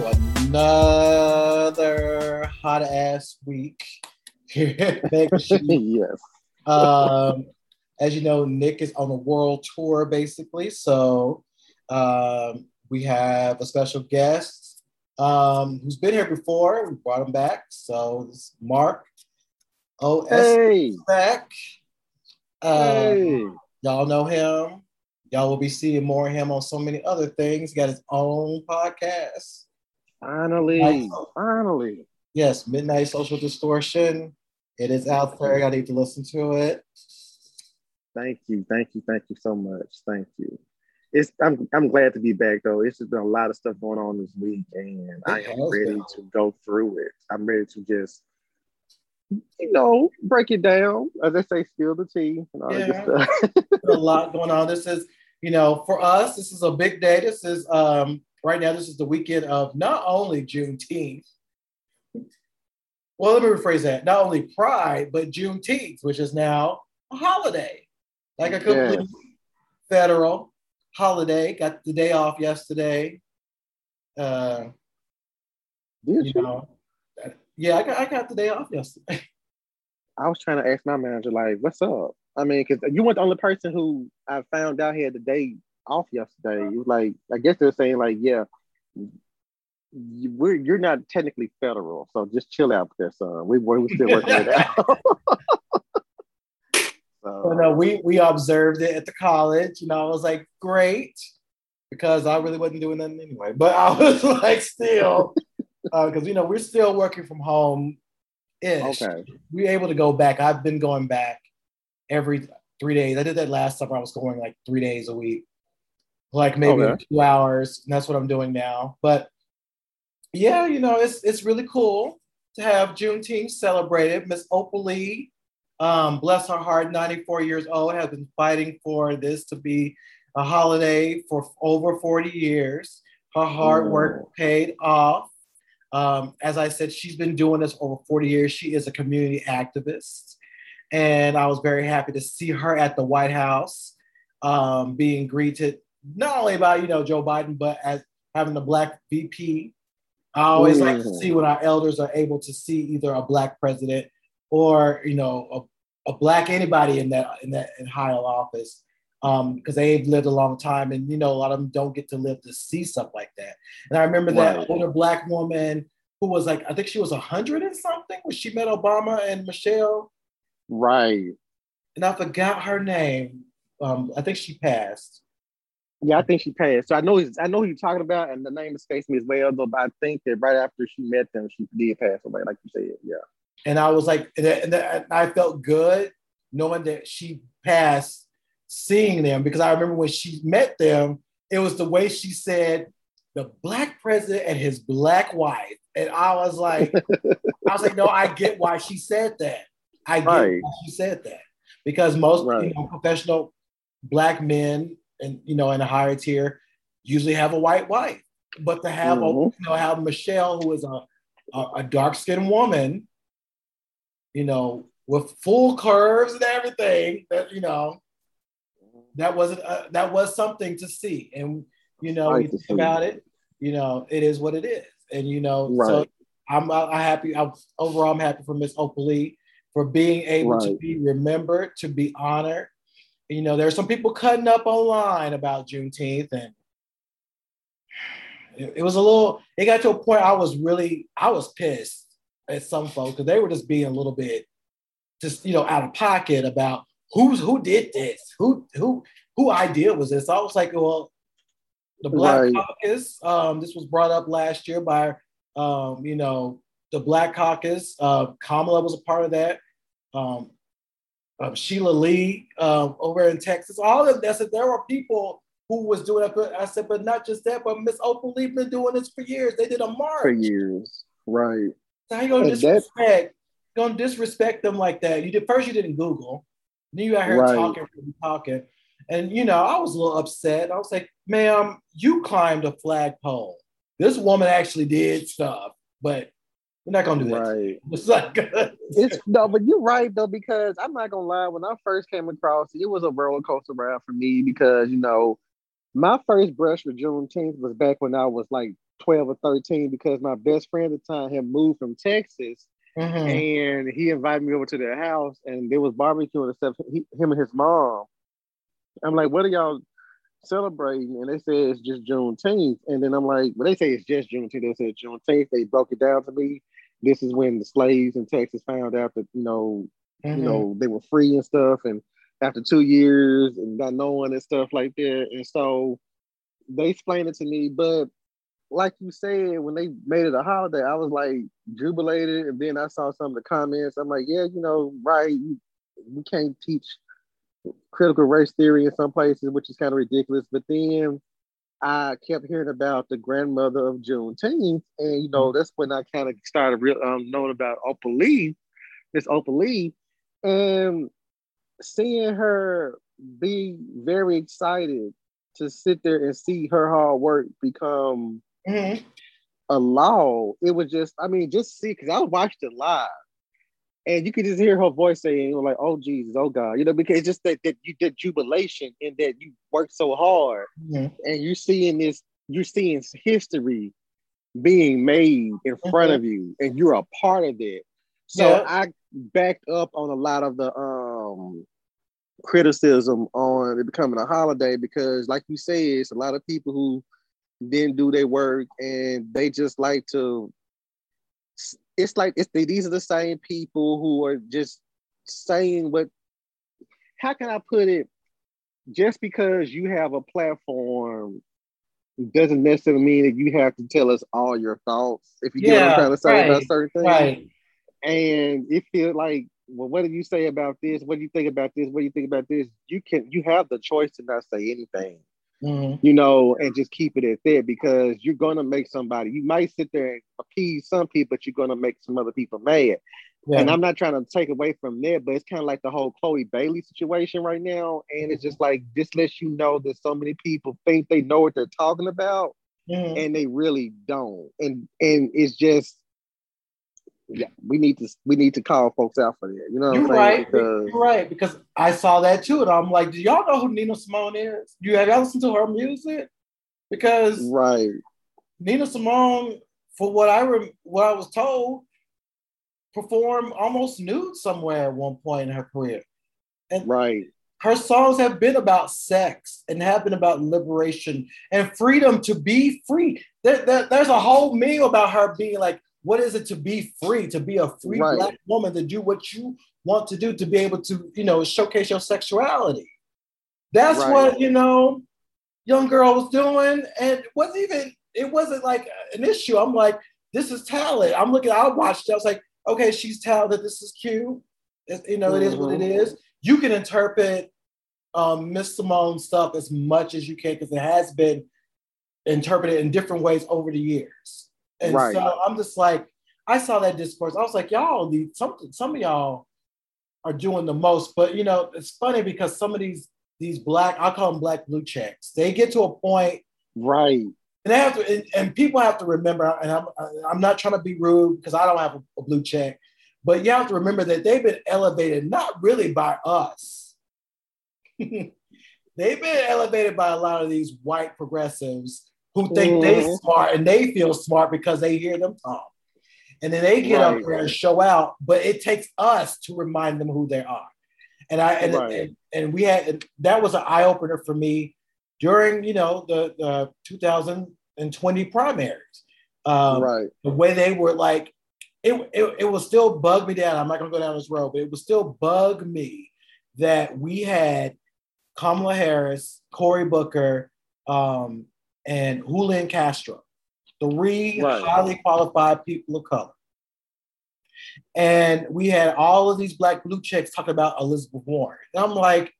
to another hot ass week here at Mega yes. Um, as you know, Nick is on a world tour basically, so um, we have a special guest um, who's been here before. We brought him back, so is Mark OS Hey. back. Uh, Hey. Y'all know him. Y'all will be seeing more of him on so many other things. He got his own podcast. Finally. Finally. Yes, Midnight Social Distortion. It is out there. I need to listen to it. Thank you. Thank you. Thank you so much. Thank you. It's I'm I'm glad to be back though. It's just been a lot of stuff going on this week and I am ready to go through it. I'm ready to just you know, break it down. As they say, spill the tea and all Yeah. stuff. a lot going on. This is, you know, for us, this is a big day. This is um right now, this is the weekend of not only Juneteenth. Well, let me rephrase that. Not only Pride, but Juneteenth, which is now a holiday. Like a complete Yes. federal holiday. Got the day off yesterday. Uh, Did you you? know, yeah, I got I got the day off yesterday. I was trying to ask my manager, like, what's up? I mean, because you weren't the only person who I found out had the day off yesterday. It was like, I guess they're saying, like, yeah, you, we're you're not technically federal, so just chill out there, son. We we're still working it out. So so, no, we we observed it at the college. You know, I was like, great, because I really wasn't doing nothing anyway. But I was like, still, uh, because you know we're still working from home. Ish. okay, We able to go back. I've been going back every three days. I did that last summer. I was going like three days a week, like maybe Okay. two hours, and that's what I'm doing now. But yeah, you know, it's it's really cool to have Juneteenth celebrated. Miss Opal Lee, um, bless her heart, 94 years old, has been fighting for this to be a holiday for over 40 years. Her hard work Mm. paid off. Um, as I said, she's been doing this over 40 years. She is a community activist. And I was very happy to see her at the White House um, being greeted not only about you know, Joe Biden, but as having the Black VP. I always like to see when our elders are able to see either a Black president or, you know, a, a Black anybody in that in that in high office because they've lived a long time and you know a lot of them don't get to live to see stuff like that and i remember that Right. older black woman who was like i think she was 100 and something when she met obama and michelle right. and i forgot her name um, i think she passed Yeah, I think she passed. So I know he's, I know who you're talking about, and the name escapes me as well. Though, but I think that right after she met them, she did pass away, like you said. Yeah. and i was like and, and and i felt good knowing that she passed seeing them because i remember when she met them it was the way she said the black president and his black wife and i was like I was like, no, I get why she said that. I get Right. why she said that because most Right. you know, professional black men and you know in a higher tier usually have a white wife, but to have a, Mhm. you know have Michelle who is a a, a dark skinned woman, you know, with full curves and everything that you know that wasn't uh, that was something to see. And you know you think about it you know it is what it is. And you know so i'm i'm happy i'm overall i'm happy for miss opal lee for being able to be remembered to be honored you know there's some people cutting up online about juneteenth and it, it was a little it got to a point i was really i was pissed at some folks because they were just being a little bit just you know out of pocket about who's who did this who who who idea was this i was like well the black Right. caucus um this was brought up last year by um you know the black caucus uh kamala was a part of that um um, Sheila Lee um, over in Texas, all of that. Said there were people who was doing it. But I said, but not just that, but Miss Opal Lee been doing this for years. They did a march. For years. Right. So how you gonna disrespect? Gonna disrespect them like that? You did first. You didn't Google. Then you out here Right. talking, talking, and you know I was a little upset. I was like, "Ma'am, you climbed a flagpole. This woman actually did stuff, but we're not gonna do that. Right. It's good." It's no, but you're right though, because I'm not gonna lie, when I first came across it, it was a roller coaster ride for me because you know, my first brush with Juneteenth was back when I was like 12 or 13 because my best friend at the time had moved from Texas mm-hmm. and he invited me over to their house and there was barbecue and stuff. He, him and his mom. I'm like, what are y'all celebrating? And they say it's just Juneteenth. And then I'm like, well, they say it's just Juneteenth. They said Juneteenth. They broke it down to me. This is when the slaves in Texas found out that, you know, mm-hmm. you know, they were free and stuff. And after two years and not knowing and stuff like that. And so they explained it to me, but like you said, when they made it a holiday, I was like jubilated. And then I saw some of the comments. I'm like, yeah, you know, right. We can't teach critical race theory in some places, which is kind of ridiculous. But then I kept hearing about the grandmother of Juneteenth. And, you know, mm-hmm. that's when I kind of started real, um, knowing about Opal Lee, this Opal Lee. And seeing her be very excited to sit there and see her hard work become mm-hmm. a law, it was just, I mean, just see, because I watched it live. And you could just hear her voice saying, like, oh Jesus, oh God, you know, because it's just that, that you did jubilation and that you worked so hard. Mm-hmm. And you're seeing this, you're seeing history being made in front mm-hmm. of you, and you're a part of it. So yeah. I backed up on a lot of the um criticism on it becoming a holiday because, like you say, it's a lot of people who didn't do their work and they just like to. It's like it's these are the same people who are just saying what. How can I put it? Just because you have a platform doesn't necessarily mean that you have to tell us all your thoughts. If you yeah, get what I'm trying to say right, about certain things, right. and you're like well, what do you say about this? What do you think about this? What do you think about this? You can you have the choice to not say anything, mm-hmm. you know, and just keep it at there because you're gonna make somebody. You might sit there and appease some people, but you're gonna make some other people mad. Yeah. And I'm not trying to take away from that, but it's kind of like the whole Chloe Bailey situation right now. And it's just like this lets you know that so many people think they know what they're talking about, mm-hmm. and they really don't. And and it's just yeah, we need to we need to call folks out for that. You know, you're right. Because, you're right because I saw that too, and I'm like, do y'all know who Nina Simone is? Do you have y'all listened to her music? Because right, Nina Simone, for what I rem- what I was told, performed almost nude somewhere at one point in her career, and right. Her songs have been about sex and have been about liberation and freedom to be free. There, there, there's a whole meme about her being like, what is it to be free, to be a free right. black woman, to do what you want to do, to be able to, you know, showcase your sexuality. That's right. what, you know, young girl was doing. And wasn't even, it wasn't like an issue. I'm like, this is talent. I'm looking, I watched it. I was like, okay, she's talented. This is cute. It, you know, mm-hmm. it is what it mm-hmm. You can interpret um, Miss Simone stuff as much as you can because it has been interpreted in different ways over the years. And right. so I'm just like, I saw that discourse. I was like, y'all, the, some some of y'all are doing the most. But you know, it's funny because some of these these black, I call them black blue checks. They get to a point, right? And they have to, and, and people have to remember. And I'm I'm not trying to be rude because I don't have a, a blue check, but you have to remember that they've been elevated not really by us. they've been elevated by a lot of these white progressives who think mm-hmm. they smart and they feel smart because they hear them talk. And then they get right. up there and show out, but it takes us to remind them who they are. And I and, right. and, and, we had that was an eye opener for me during you know the, the 2020 primaries. Um, right. The way they were like, it, it, it will still bug me down. I'm not gonna go down this road, but it will still bug me that we had Kamala Harris, Cory Booker, um, and Julian Castro, three right. highly qualified people of color. And we had all of these black blue checks talking about Elizabeth Warren. And I'm like,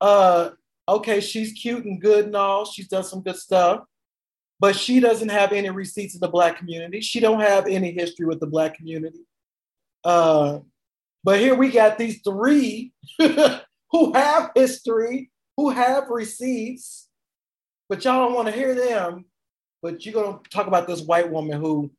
uh, okay, she's cute and good and all. She's done some good stuff, but she doesn't have any receipts in the black community. She don't have any history with the black community. Uh, but here we got these three who have history, who have receipts, but y'all don't want to hear them. But you're gonna talk about this white woman who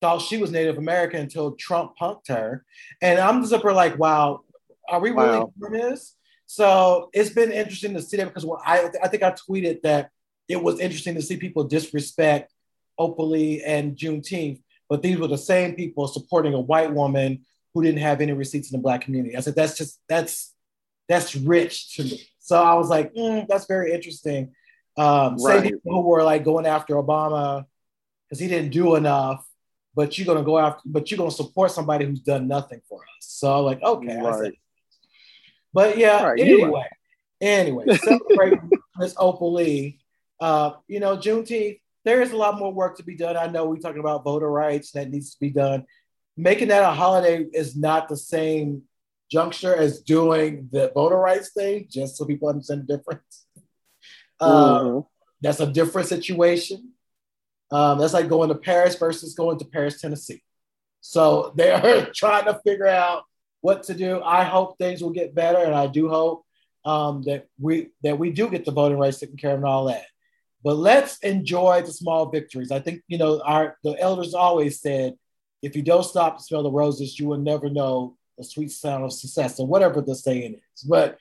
thought she was Native American until Trump punked her. And I'm just up here like, wow, are we really wow. doing this? So it's been interesting to see that because I, I think I tweeted that it was interesting to see people disrespect Opal Lee and Juneteenth, but these were the same people supporting a white woman who didn't have any receipts in the black community. I said, that's just that's that's rich to me. So I was like, mm, that's very interesting. Um, right. Same people who were like going after Obama because he didn't do enough, but you're gonna go after, but you're gonna support somebody who's done nothing for us. So like, okay, right. but yeah, right. anyway, anyway, celebrate Miss Opal Lee. Uh, you know, Juneteenth, there is a lot more work to be done. I know we're talking about voter rights that needs to be done. Making that a holiday is not the same juncture as doing the voter rights thing, just so people understand the difference. Uh, mm-hmm. That's a different situation. Um, that's like going to Paris versus going to Paris, Tennessee. So they are trying to figure out what to do. I hope things will get better, and I do hope um, that we that we do get the voting rights taken care of and all that. But let's enjoy the small victories. I think you know our the elders always said, if you don't stop to smell the roses, you will never know the sweet sound of success, or whatever the saying is. But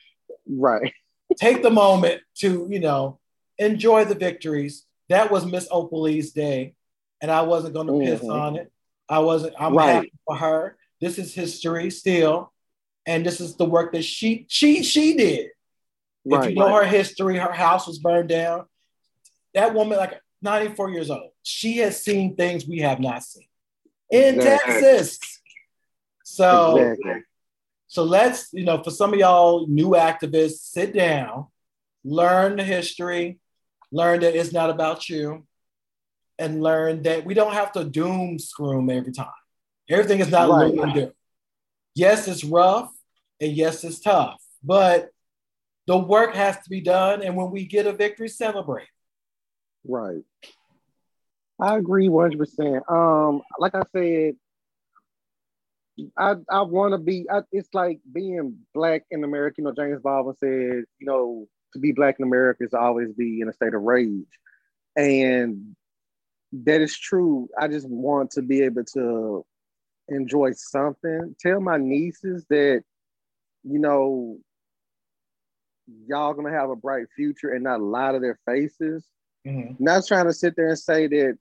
right, take the moment to you know enjoy the victories. That was Miss Opal Lee's day, and I wasn't going to mm-hmm. piss on it. I wasn't. I'm right. happy for her. This is history still, and this is the work that she she she did. Right, if you know right. her history, her house was burned down. That woman, like 94 years old, she has seen things we have not seen in exactly. Texas. So, exactly. So let's, you know, for some of y'all new activists, sit down, learn the history, learn that it's not about you, and learn that we don't have to doom scream every time. Everything is not right. and doom. Yes, it's rough, and yes, it's tough, but the work has to be done. And when we get a victory, celebrate. Right. I agree 100%. Um, like I said, I I want to be. I, it's like being black in America. You know, James Baldwin said, you know, to be black in America is to always be in a state of rage, and that is true. I just want to be able to enjoy something. Tell my nieces that, you know, y'all gonna have a bright future and not lie to their faces. Mm-hmm. Not trying to sit there and say that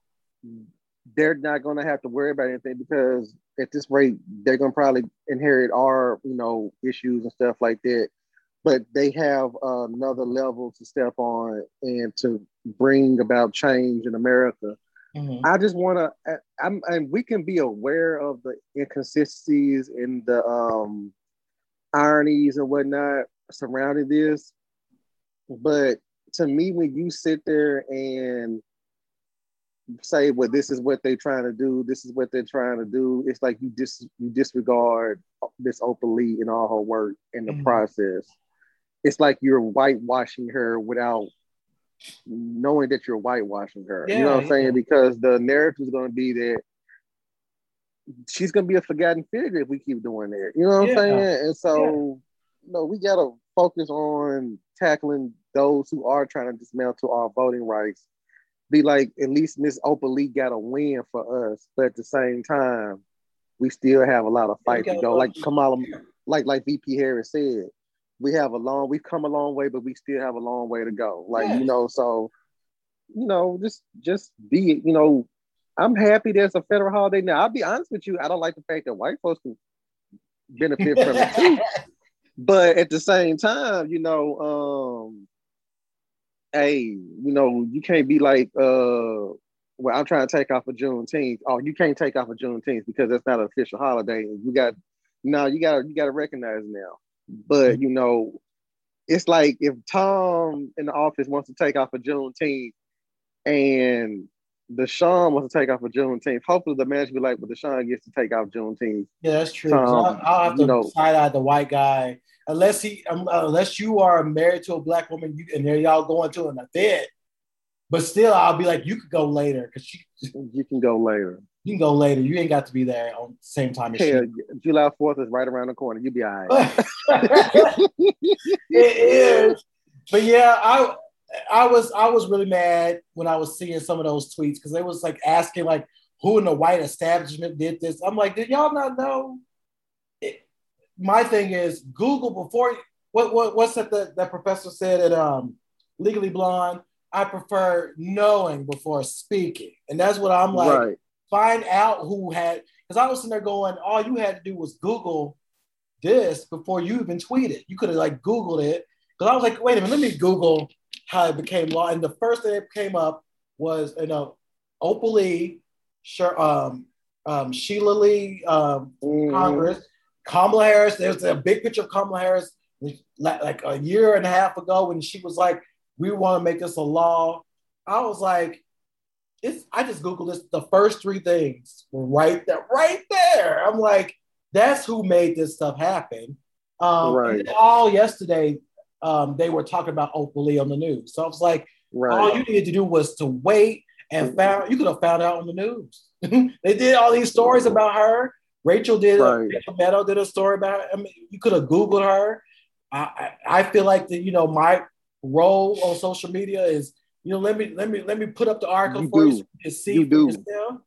they're not gonna have to worry about anything because at this rate they're gonna probably inherit our you know issues and stuff like that. But they have another level to step on and to bring about change in America. Mm-hmm. I just want to, I'm, and we can be aware of the inconsistencies and the um, ironies and whatnot, surrounding this. But to me, when you sit there and say, "Well, this is what they're trying to do. This is what they're trying to do," it's like you dis you disregard this Opal Lee in all her work in the mm-hmm. process. It's like you're whitewashing her without knowing that you're whitewashing her. Yeah, you know what I'm yeah. saying? Because the narrative is going to be that she's going to be a forgotten figure if we keep doing that. You know what yeah. I'm saying? And so no, we gotta focus on tackling those who are trying to dismantle our voting rights. Be like, at least Miss Opal Lee got a win for us, but at the same time, we still have a lot of fight to go. Like Kamala, like like VP Harris said, we have a long, we've come a long way, but we still have a long way to go. Like you know, so you know, just just be, you know, I'm happy there's a federal holiday now. I'll be honest with you, I don't like the fact that white folks can benefit from it too. but at the same time, you know, um, hey, you know, you can't be like, uh, well, I'm trying to take off a of Juneteenth. Oh, you can't take off a of Juneteenth because that's not an official holiday. You got no, you got you got to recognize now. But you know, it's like if Tom in the office wants to take off a of Juneteenth and Deshaun wants to take off a of Juneteenth. Hopefully, the manager be like, "But Deshaun gets to take off Juneteenth." Yeah, that's true. I'll, I'll, have to you know, side eye the white guy unless he um, unless you are married to a black woman you, and there y'all going to an event. But still, I'll be like, you could go later because you can go later. You can go later. You ain't got to be there on the same time as hey, July Fourth is right around the corner. You'll be all right. it is, but yeah, I I was I was really mad when I was seeing some of those tweets because they was like asking like who in the white establishment did this. I'm like, did y'all not know? My thing is Google before what what what's that the, that professor said at um Legally Blonde. I prefer knowing before speaking. And that's what I'm like. Right. Find out who had, because I was sitting there going, all you had to do was Google this before you even tweeted. You could have like Googled it. Because I was like, wait a minute, let me Google how it became law. And the first thing that came up was, you know, Opal Lee, um, um, Sheila Lee, um, mm. Congress, Kamala Harris. There's a big picture of Kamala Harris like a year and a half ago when she was like, we want to make this a law. I was like, it's, I just Googled this. The first three things were right there, right there. I'm like, that's who made this stuff happen. Um, right. All yesterday, um, they were talking about Lee on the news. So I was like, right. all you needed to do was to wait and found. You could have found out on the news. they did all these stories about her. Rachel did. Right. Rachel Maddow did a story about. Her. I mean, you could have Googled her. I, I feel like that. You know, my role on social media is, you know, let me let me let me put up the article you for do. you to see you do. Yourself.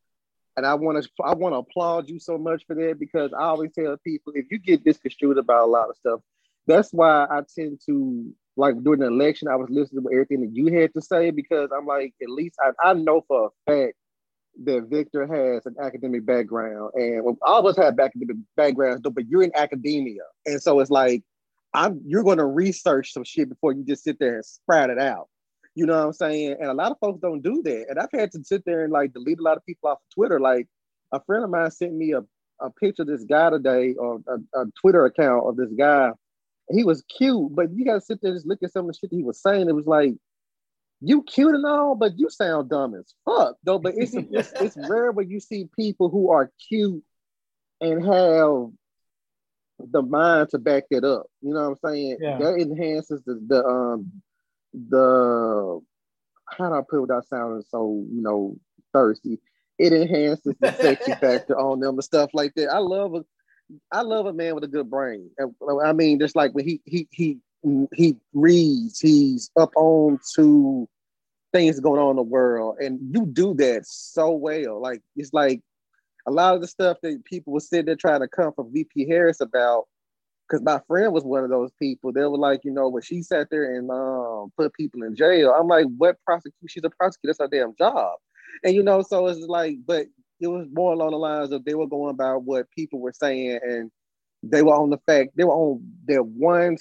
And I want to I want to applaud you so much for that because I always tell people if you get misconstrued about a lot of stuff, that's why I tend to like during the election I was listening to everything that you had to say because I'm like at least I, I know for a fact that Victor has an academic background and all of us have academic backgrounds, but you're in academia, and so it's like I'm you're going to research some shit before you just sit there and sprout it out. You know what I'm saying? And a lot of folks don't do that. And I've had to sit there and like delete a lot of people off of Twitter. Like a friend of mine sent me a, a picture of this guy today or a, a Twitter account of this guy. He was cute, but you gotta sit there and just look at some of the shit he was saying. It was like, you cute and all, but you sound dumb as fuck, though. But it's, it's, it's rare when you see people who are cute and have the mind to back it up. You know what I'm saying? Yeah. That enhances the the um the how do I put it without sounding so you know thirsty? It enhances the sexy factor on them and stuff like that. I love a I love a man with a good brain. I mean, just like when he he he he reads, he's up on to things going on in the world, and you do that so well. Like it's like a lot of the stuff that people were sitting there trying to come from VP Harris about, because my friend was one of those people. They were like, you know, when she sat there and um, put people in jail, I'm like, what prosecution? She's a prosecutor. That's her damn job. And you know, so it's like, but it was more along the lines of they were going about what people were saying, and they were on the fact they were on their one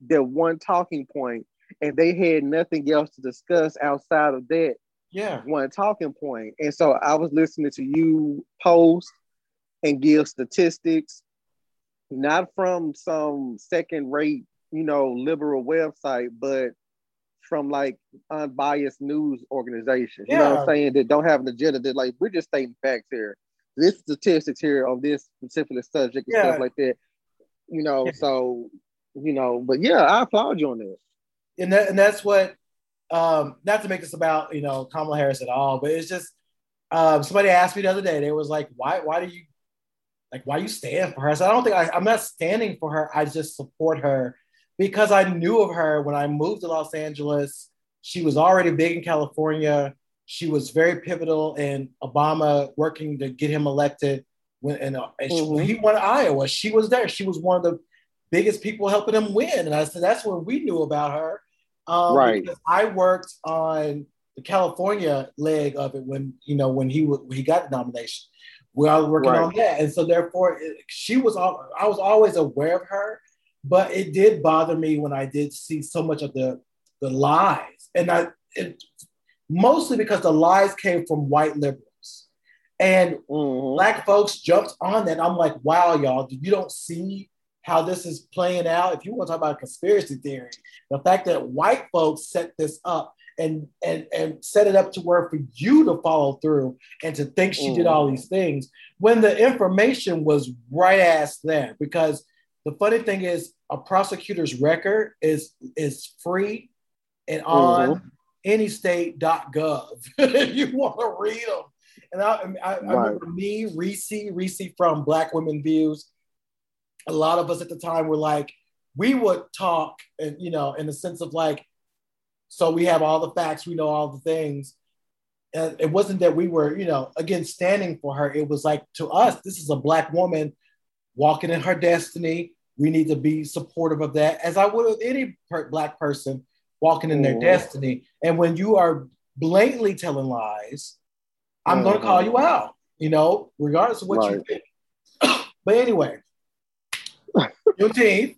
their one talking point, and they had nothing else to discuss outside of that yeah. one talking point. And so i was listening to you post and give statistics not from some second rate you know liberal website but from like unbiased news organizations. You know what i'm saying? That don't have an agenda that like we're just stating facts here. This statistics here on this particular subject and yeah. stuff like that you know yeah. so you know but yeah i applaud you on this and that and that's what um, not to make this about you know Kamala Harris at all, but it's just um, somebody asked me the other day. They was like, "Why? Why do you like? Why you stand for her?" So I don't think I, I'm not standing for her. I just support her because I knew of her when I moved to Los Angeles. She was already big in California. She was very pivotal in Obama working to get him elected. When and, uh, and mm-hmm. she, he won Iowa, she was there. She was one of the biggest people helping him win. And I said that's when we knew about her. Um, right. I worked on the California leg of it when you know when he when he got the nomination. We was working right. on that, and so therefore it, she was. All, I was always aware of her, but it did bother me when I did see so much of the the lies, and I it, mostly because the lies came from white liberals, and mm-hmm. black folks jumped on that. I'm like, wow, y'all, you don't see how this is playing out. If you want to talk about conspiracy theory, the fact that white folks set this up and and and set it up to where for you to follow through and to think she mm. did all these things when the information was right ass there. Because the funny thing is, a prosecutor's record is is free and on mm-hmm. anystate.gov you want to read them. And I, I, I remember me, Reese, Reese from Black Women Views a lot of us at the time were like, we would talk, and you know, in the sense of like, so we have all the facts, we know all the things. And it wasn't that we were, you know, again, standing for her. It was like to us, this is a black woman walking in her destiny. We need to be supportive of that, as I would with any per- black person walking in their Mhm. destiny. And when you are blatantly telling lies, I'm going to call you out, you know, regardless of what you Right. think. but anyway, Juneteenth.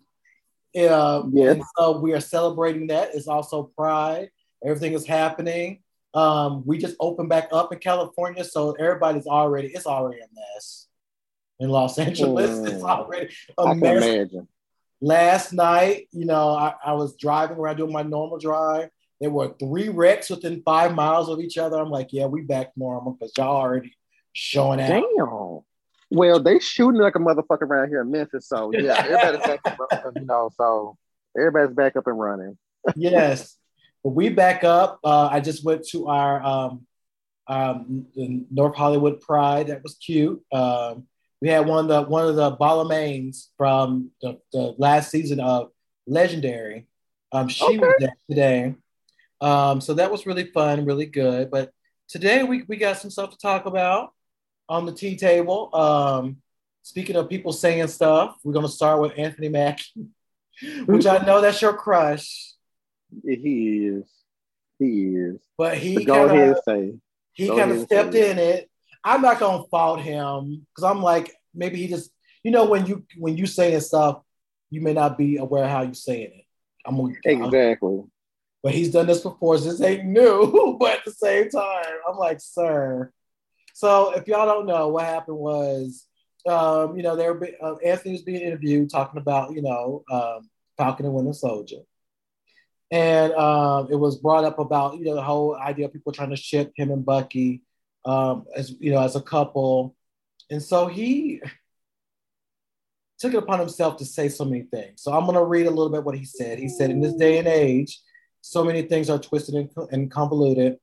Um, Yes. So we are celebrating that. It's also Pride. Everything is happening. Um, we just opened back up in California, so everybody's already it's already a mess in Los Angeles. Mm. It's already a I mess. imagine. Last night, you know, I, I was driving around doing my normal drive. There were three wrecks within five miles of each other. I'm like, yeah, we back normal because y'all already showing out. Damn. Well, they shooting like a motherfucker around here in Memphis, so yeah, everybody's back, up, you know, so everybody's back up and running. yes. But we back up. Uh, I just went to our um, um, North Hollywood Pride. That was cute. Um, we had one of the one of the Balamains from the, the last season of Legendary. Um, she was there today. Um, so that was really fun, really good. But today we, we got some stuff to talk about on the tea table. Um, speaking of people saying stuff, we're going to start with Anthony Mackie, which I know that's your crush. He is. He is. But he But go kind ahead and say. he kind of stepped in it. I'm not gonna fault him because I'm like maybe he just you know when you when you saying stuff you may not be aware how you saying it. I'm gonna, Exactly. but he's done this before. So this ain't new, but at the same time, I'm like, sir. So if y'all don't know, what happened was, um, you know, there uh, Anthony was being interviewed talking about, you know, um, Falcon and Winter Soldier, and um, it was brought up about, you know, the whole idea of people trying to ship him and Bucky, um, as you know, as a couple, and so he took it upon himself to say so many things. So I'm going to read a little bit what he said. He said, in this day and age, so many things are twisted and, and convoluted.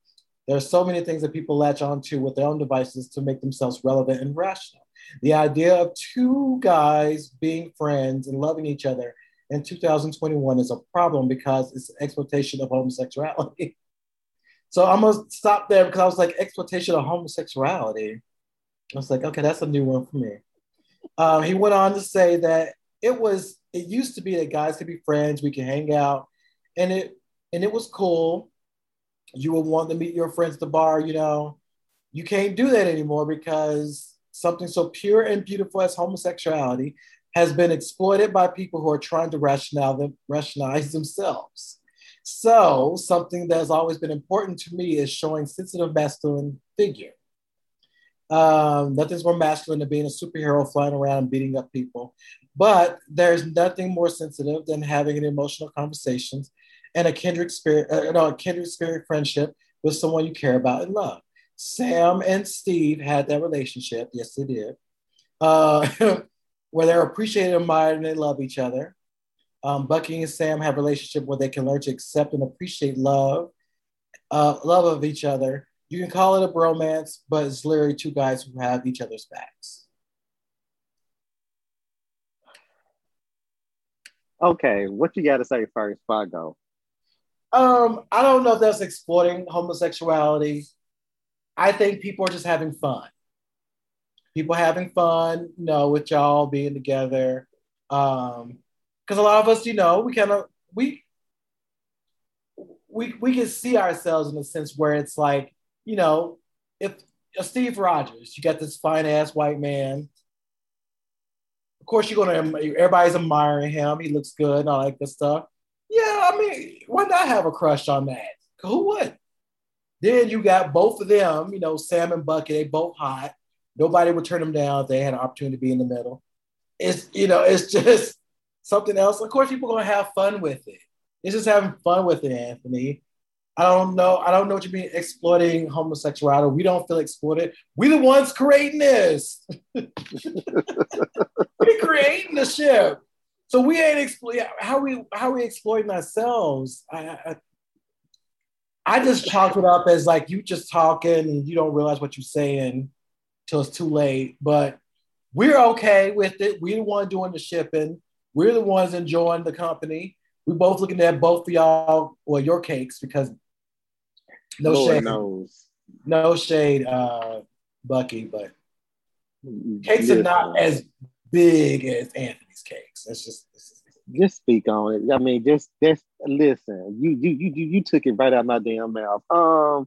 There are so many things that people latch onto with their own devices to make themselves relevant and rational. The idea of two guys being friends and loving each other in 2021 is a problem because it's exploitation of homosexuality. So I'm gonna stop there because I was like, exploitation of homosexuality. I was like, okay, that's a new one for me. Um, he went on to say that it was it used to be that guys could be friends, we could hang out, and it and it was cool. You would want to meet your friends at the bar, you know. You can't do that anymore because something so pure and beautiful as homosexuality has been exploited by people who are trying to rationalize, rationalize themselves. So, something that has always been important to me is showing sensitive masculine figure. Um, nothing's more masculine than being a superhero flying around beating up people. But there's nothing more sensitive than having an emotional conversations and a kindred spirit, uh, no, a kindred spirit friendship with someone you care about and love. Sam and Steve had that relationship. Yes, they did. Uh, where they're appreciated, admired, and they love each other. Um, Bucky and Sam have a relationship where they can learn to accept and appreciate love, uh, love of each other. You can call it a bromance, but it's literally two guys who have each other's backs. Okay, what you got to say first, before I go? Um, I don't know if that's exploiting homosexuality. I think people are just having fun. People having fun, you know, with y'all being together. Um, because a lot of us, you know, we kind of we we we can see ourselves in a sense where it's like, you know, if Steve Rogers, you got this fine ass white man. Of course, you're gonna everybody's admiring him. He looks good and all that good stuff. I mean, why not have a crush on that? Who would? Then you got both of them, you know, Sam and Bucky, they both hot. Nobody would turn them down if they had an opportunity to be in the middle. It's, you know, it's just something else. Of course, people are gonna have fun with it. It's just having fun with it, Anthony. I don't know. I don't know what you mean exploiting homosexuality. We don't feel exploited. We the ones creating this. we creating the ship. So we ain't exploit. How we how we exploiting ourselves? I, I I just chalk it up as like you just talking and you don't realize what you're saying till it's too late. But we're okay with it. We're the one doing the shipping. We're the ones enjoying the company. We both looking at both of y'all, well, your cakes because no Lord shade, knows. no shade, uh, Bucky, but cakes Yes. are not as big as Anthony's cakes. That's just, just speak on it. I mean, just just listen. You you you you took it right out my damn mouth. Um,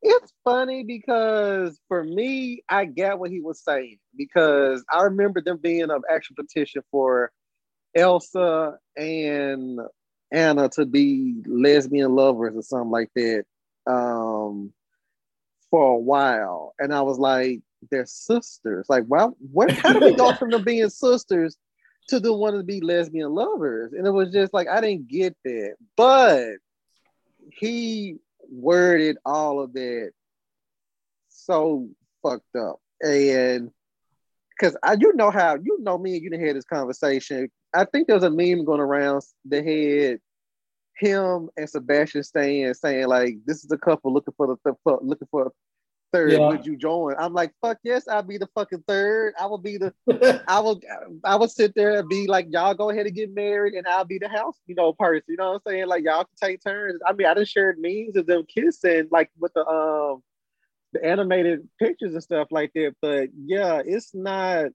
it's funny because for me, I get what he was saying because I remember them being an actual petition for Elsa and Anna to be lesbian lovers or something like that um, for a while, and I was like, they're sisters. Like, well, where how do we go from them being sisters to the one to be lesbian lovers? And it was just like I didn't get that, but he worded all of that so fucked up. And because I, you know how you know me and you didn't hear this conversation. I think there's a meme going around that had him and Sebastian Stan saying like, "This is a couple looking for the looking for third. Yeah. Would you join?" I'm like, "Fuck yes, I'll be the fucking third. I will be the, I will, I will sit there and be like, y'all go ahead and get married, and I'll be the house, you know, person. You know what I'm saying? Like y'all can take turns. I mean, I just shared memes of them kissing, like with the um the animated pictures and stuff like that. But yeah, it's not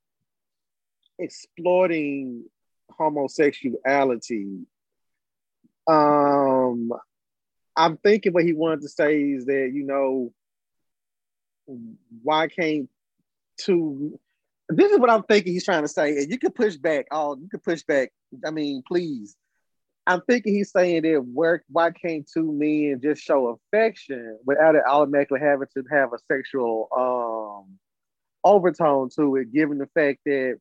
exploiting homosexuality. Um, I'm thinking what he wanted to say is that you know why can't two this is what I'm thinking he's trying to say. And you can push back. Oh, you can push back. I mean, please. I'm thinking he's saying that where why can't two men just show affection without it automatically having to have a sexual um overtone to it, given the fact that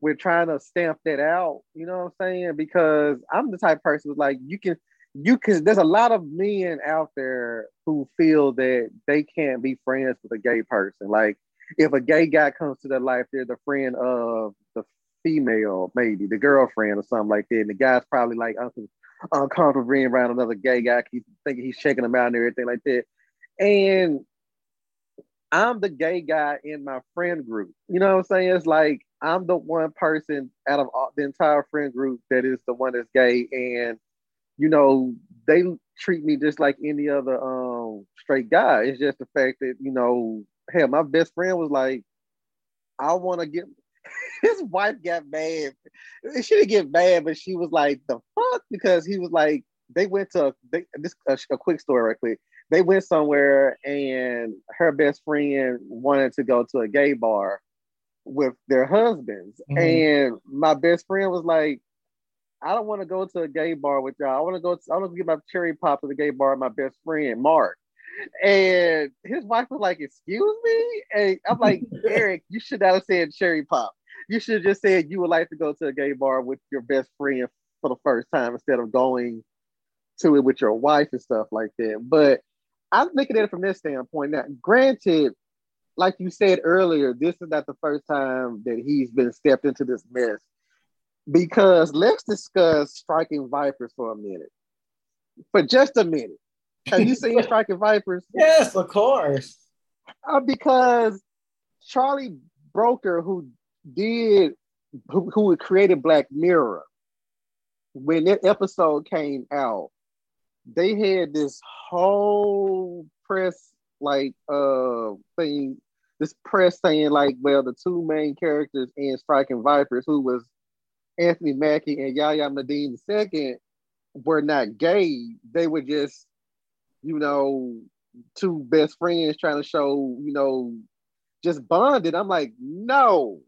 we're trying to stamp that out, you know what I'm saying? Because I'm the type person who's like you can you can there's a lot of men out there who feel that they can't be friends with a gay person. Like if a gay guy comes to their life, they're the friend of the female, maybe the girlfriend or something like that. And the guy's probably like uncomfortable being around another gay guy, he's thinking he's checking them out and everything like that. And I'm the gay guy in my friend group. You know what I'm saying? It's like I'm the one person out of all, the entire friend group that is the one that's gay, and you know they treat me just like any other um straight guy. It's just the fact that you know, hell, my best friend was like, I want to get his wife got mad. She didn't get mad, but she was like, "The fuck?" Because he was like, they went to they, this a, a, quick story, right quick. They went somewhere, and her best friend wanted to go to a gay bar with their husbands, mm-hmm. and my best friend was like, "I don't want to go to a gay bar with y'all. I want to go. To, I want to get my cherry pop at the gay bar with my best friend Mark." And his wife was like, "Excuse me," and I'm like, "Eric, you should not have said cherry pop." you should have just said you would like to go to a gay bar with your best friend for the first time instead of going to it with your wife and stuff like that. But I'm looking at it from this standpoint. Now, granted, like you said earlier, this is not the first time that he's been stepped into this mess. Because let's discuss striking vipers for a minute. For just a minute. Have you seen striking vipers? Yes, of course. Uh, because Charlie Brooker, who did who, who created Black Mirror, when that episode came out, they had this whole press like uh thing, this press saying like, well, the two main characters in Striking Vipers, who was Anthony Mackie and Yahya Mateen II, were not gay. They were just, you know, two best friends trying to show, you know, just bonded. I'm like, no,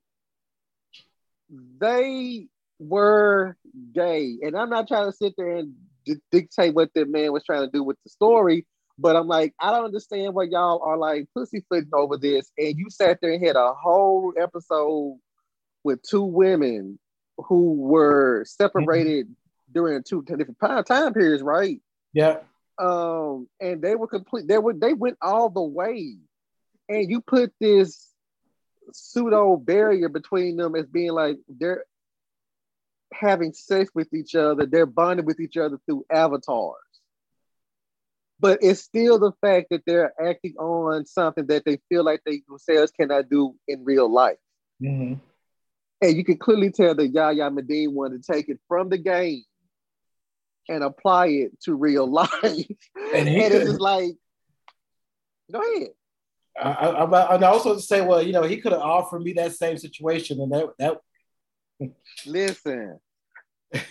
they were gay. And I'm not trying to sit there and d- dictate what the man was trying to do with the story, but I'm like, I don't understand why y'all are like pussyfooting over this. And you sat there and had a whole episode with two women who were separated mm-hmm. during two different time periods, right? Yeah. Um, and they were complete. They were they went all the way, and you put this pseudo barrier between them as being like they're having sex with each other, they're bonding with each other through avatars. But it's still the fact that they're acting on something that they feel like they themselves cannot do in real life. Mm-hmm. And you can clearly tell that Yahya Mateen wanted to take it from the game and apply it to real life. And, and it's just like, go ahead. I, I, I also to say, well, you know, he could have offered me that same situation, and that that. Listen,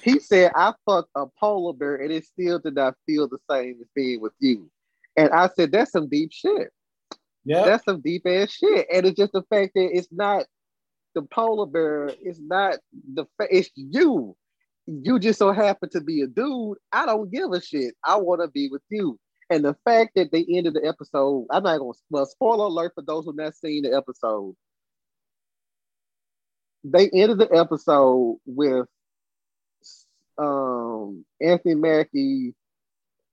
he said, I fucked a polar bear and it still did not feel the same as being with you. And I said, that's some deep shit. Yeah. That's some deep ass shit. And it's just the fact that it's not the polar bear, it's not the fa- it's you. You just so happen to be a dude. I don't give a shit. I want to be with you. And the fact that they ended the episode, I'm not gonna well, spoiler alert for those who not seen the episode. They ended the episode with um Anthony Mackie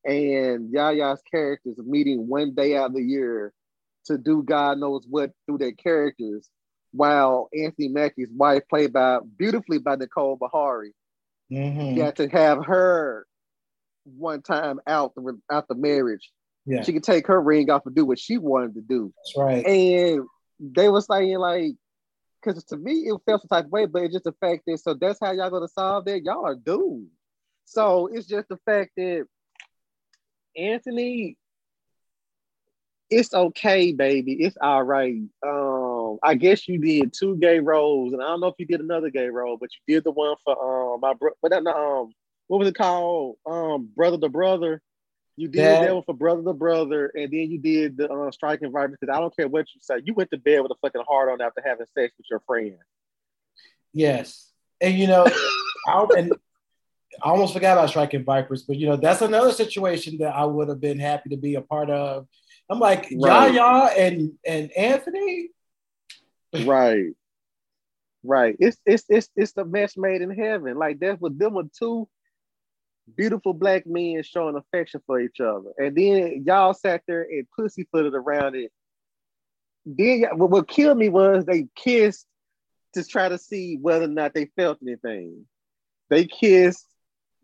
and Yahya's characters meeting one day out of the year to do God knows what through their characters, while Anthony Mackie's wife, played by beautifully by Nicole Beharie, Mhm. got to have her one time out the out the marriage. Yeah, She could take her ring off and do what she wanted to do. that's right. And they was saying like, because to me it felt some type of way, but it's just the fact that so that's how y'all gonna solve that. Y'all are doomed. So it's just the fact that Anthony, it's okay, baby. It's all right. Um, I guess you did two gay roles, and I don't know if you did another gay role, but you did the one for um my bro. But that um, what was it called? Um, brother to brother. You did That- that one for brother to brother, and then you did the uh, striking vipers. I don't care what you say. You went to bed with a fucking heart on after having sex with your friend. Yes, and you know, I, and I almost forgot about striking vipers, but you know, that's another situation that I would have been happy to be a part of. I'm like Right. Yahya and and Anthony. Right right it's it's it's it's the match made in heaven like that's what them were two beautiful black men showing affection for each other and then y'all sat there and pussyfooted around it then what, what killed me was they kissed to try to see whether or not they felt anything they kissed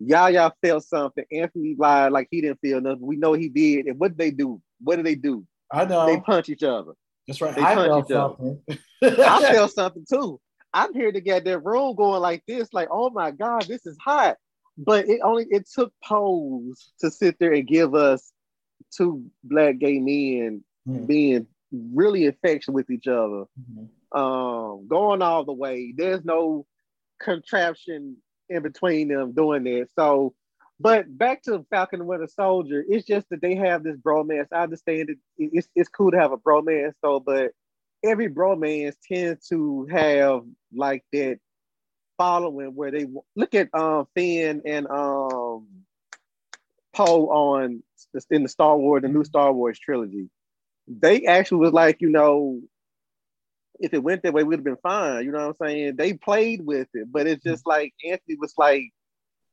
Yahya felt something. Anthony lied like he didn't feel nothing. We know he did. And what did they do? What did they do? I know They punch each other. That's right. they I felt something. I felt something too. I'm here to get that room going like this, like, oh my God, this is hot. But it only it took Pose to sit there and give us two black gay men Mhm. being really affectionate with each other, Mhm. um, going all the way. There's no contraption in between them doing that. So, but back to Falcon and Winter Soldier, it's just that they have this bromance. I understand it. It's, it's cool to have a bromance, though, but every bromance tends to have like that following where they look at um Finn and um Poe on in the Star Wars, the new Star Wars trilogy. They actually was like, you know, if it went that way, we'd have been fine. You know what I'm saying? They played with it, but it's just like Anthony was like,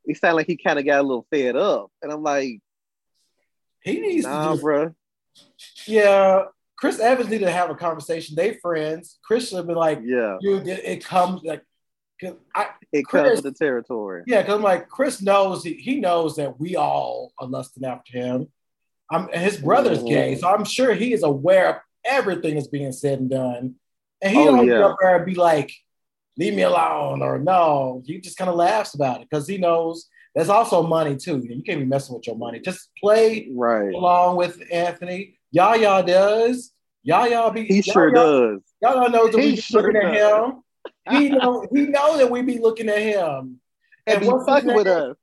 it sounded like he kind of got a little fed up. And I'm like, He needs nah, to bro. yeah. Chris Evans needed to have a conversation. They friends. Chris should have been like, Yeah, dude, it, it comes like, 'cause I it Chris- comes with the territory. yeah, because I'm like Chris knows he, he knows that we all are lusting after him. I'm his brother's Mhm. gay, so I'm sure he is aware of everything that's being said and done. And he Oh, don't yeah. up there and be like, leave me alone, or no. He just kind of laughs about it because he knows there's also money too. You can't be messing with your money. Just play Right. along with Anthony. Yahya does. Yahya be He sure Yahya, does. Yahya knows that He we be sure looking at does. him. He know he know that we be looking at him. And be what's his fucking with us.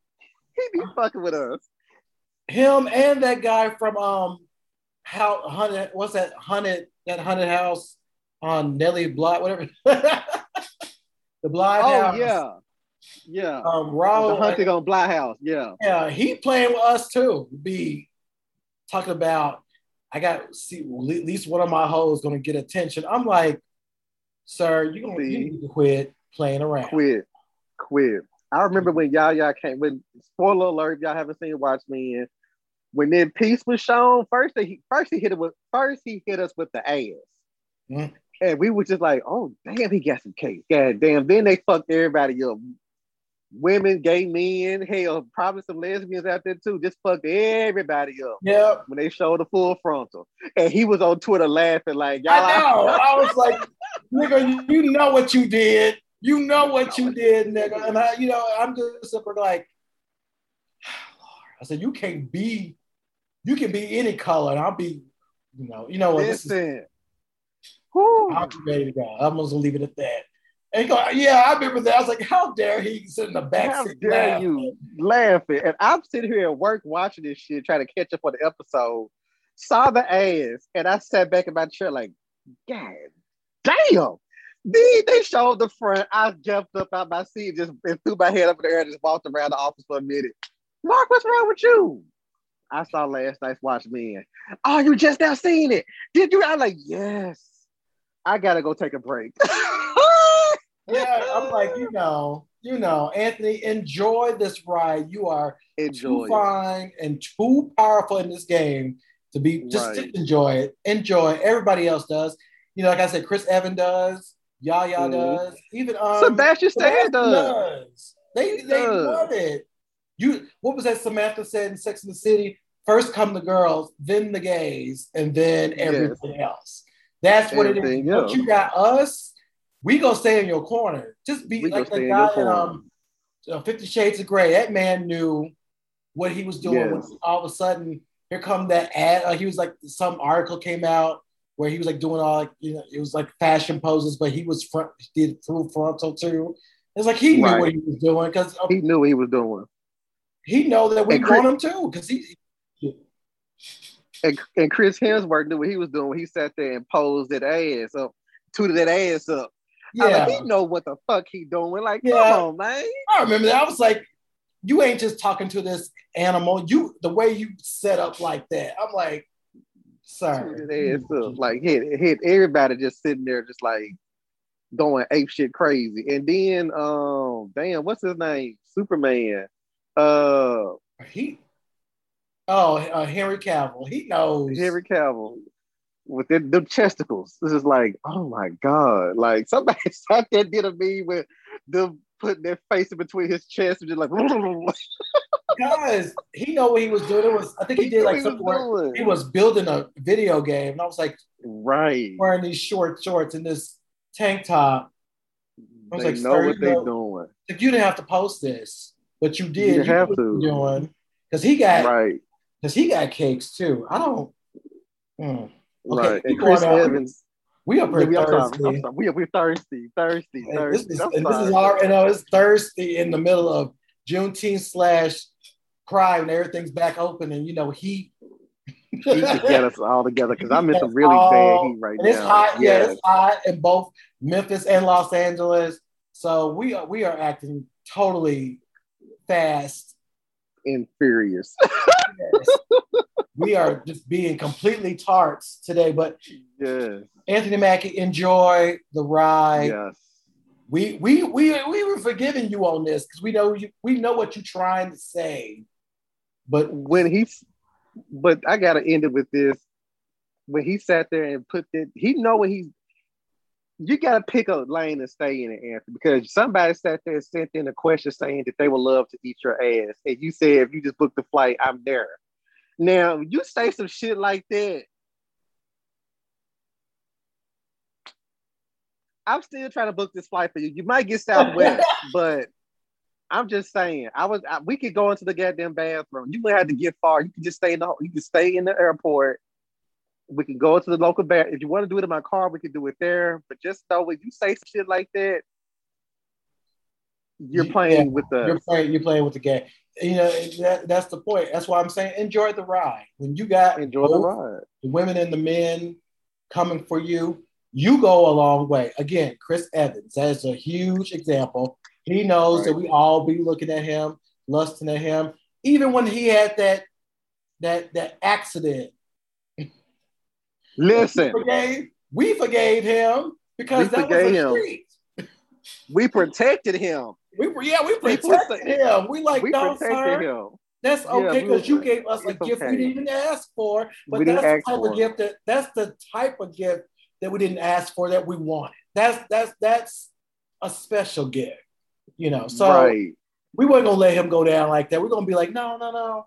He be fucking with us. Him and that guy from um how hunted what's that hunted that hunted house on Nelly Bly whatever the Bly Oh house. yeah, yeah. Um the hunting on Bly House. Yeah. yeah, he playing with us too. Be talking about I got see at least one of my hoes gonna get attention. I'm like, sir, you gonna you See? need to quit playing around. Quit, quit. I remember when y'all y'all came. When spoiler alert, if y'all haven't seen Watchmen. When then peace was shown, first he first he hit it with first he hit us with the ass. Mhm. And we were just like, oh damn, he got some cake. God damn. Then they fucked everybody up. Women, gay men, hell, probably some lesbians out there too. Just fucked everybody up Yeah, when they showed the full frontal. And he was on Twitter laughing like, y'all. I know. I was like, nigga, you know what you did. You know what you did, nigga. And I, you know, I'm just super like, I said, you can't be, you can be any color, and I'll be, you know, you know what? Listen. Whew. I'll be ready to go. I'm just gonna leave it at that. And go, yeah, I remember that. I was like, how dare he sit in the back How seat dare laughing? you laughing? And I'm sitting here at work watching this shit, trying to catch up on the episode. Saw the ass, and I sat back in my chair like, God damn. Then they showed the front. I jumped up out my seat, just and threw my head up in the air, and just walked around the office for a minute. Mark, what's wrong with you? I saw last night's Watchmen. Oh, you just now seen it? Did you? I'm like, yes. I gotta go take a break. Yeah, I'm like, you know, you know, Anthony, enjoy this ride. You are enjoy. too fine and too powerful in this game to be just Right. to enjoy it. Enjoy. it. Everybody else does. You know, like I said, Chris Evan does, Yahya Mhm. does, even um Sebastian Stan does. does. They He they does. love it. You what was that Samantha said in Sex in the City? First come the girls, then the gays, and then Yes. everything else. That's what it is. Everything But you got us. We gonna stay in your corner. Just be We like the in guy in um, uh, Fifty Shades of Grey. That man knew what he was doing. When Yes. all of a sudden, here come that ad. Uh, he was like, some article came out where he was like doing all like you know, it was like fashion poses, but he was front did full frontal too. It's like he knew Right. what he was doing because He knew what he was doing. he know that we Chris- want him too because he. And, and Chris Hemsworth knew what he was doing when he sat there and posed that ass up, tooted that ass up. Yeah, like, he know what the fuck he doing. Like, Yeah. come on, man. I remember that. I was like, you ain't just talking to this animal. You the way you set up like that. I'm like, sir. Tooted ass up. Like hit hit everybody just sitting there just like going ape shit crazy. And then um damn, what's his name? Superman. Uh he. Oh, uh, Henry Cavill. He knows. Henry Cavill with them, them chesticles. This is like, oh my god! Like somebody sat there did a meme with them putting their face in between his chest and just like. Guys, he know what he was doing. It was. I think he did like He something where he was building a video game, and I was like right. wearing these short shorts and this tank top. I was They like, know what you they know- doing. Like, you didn't have to post this, but you did. didn't have to. you doing because he got Right. Because he got cakes too. I don't. Hmm. Okay, right. And Chris. Evans. We up Yeah, here we, I'm sorry, Thursday. I'm sorry. We, we're thirsty, thirsty, And thirsty. this is, I'm and this is sorry. our, you know, it's thirsty in the middle of Juneteenth slash Pride, and everything's back open, and you know heat. He can get us all together because I'm in some really All- bad heat right And it's now. hot, yeah, it's hot in both Memphis and Los Angeles. So we are we are acting totally fast. and furious. we are just being completely tarts today. But yes. Anthony Mackie, enjoy the ride. Yes. We we we we were forgiving you on this because we know you we know what you're trying to say. But when he's but I gotta end it with this. When he sat there and put that, he know what he's you gotta pick a lane and stay in it, Anthony, because somebody sat there and sent in a question saying that they would love to eat your ass. And you said if you just book the flight, I'm there. Now you say some shit like that. I'm still trying to book this flight for you. You might get Southwest, but I'm just saying. I was. I, we could go into the goddamn bathroom. You wouldn't have to get far. You can just stay in the. You can stay in the airport. We can go to the local bar. If you want to do it in my car, we can do it there. But just know when you say shit like that, you're playing yeah, with the. you're playing you're playing with the game. You know that, that's the point. That's why I'm saying enjoy the ride. When you got Enjoy the ride. the women and the men coming for you, you go a long way. Again, Chris Evans, that is a huge example. He knows that we all be looking at him, lusting at him. Even when he had that that that accident, Listen, we forgave, we forgave him because We that was a him. street. we protected him. We were yeah, we We protected protect- him. We like we no, protected sir. him. That's okay because was- you gave us a gift we didn't even ask for. But We that's the type for of gift that that's the type of gift that we didn't ask for that we wanted. That's that's that's a special gift, you know. So right. we weren't gonna let him go down like that. We're gonna be like, no, no, no,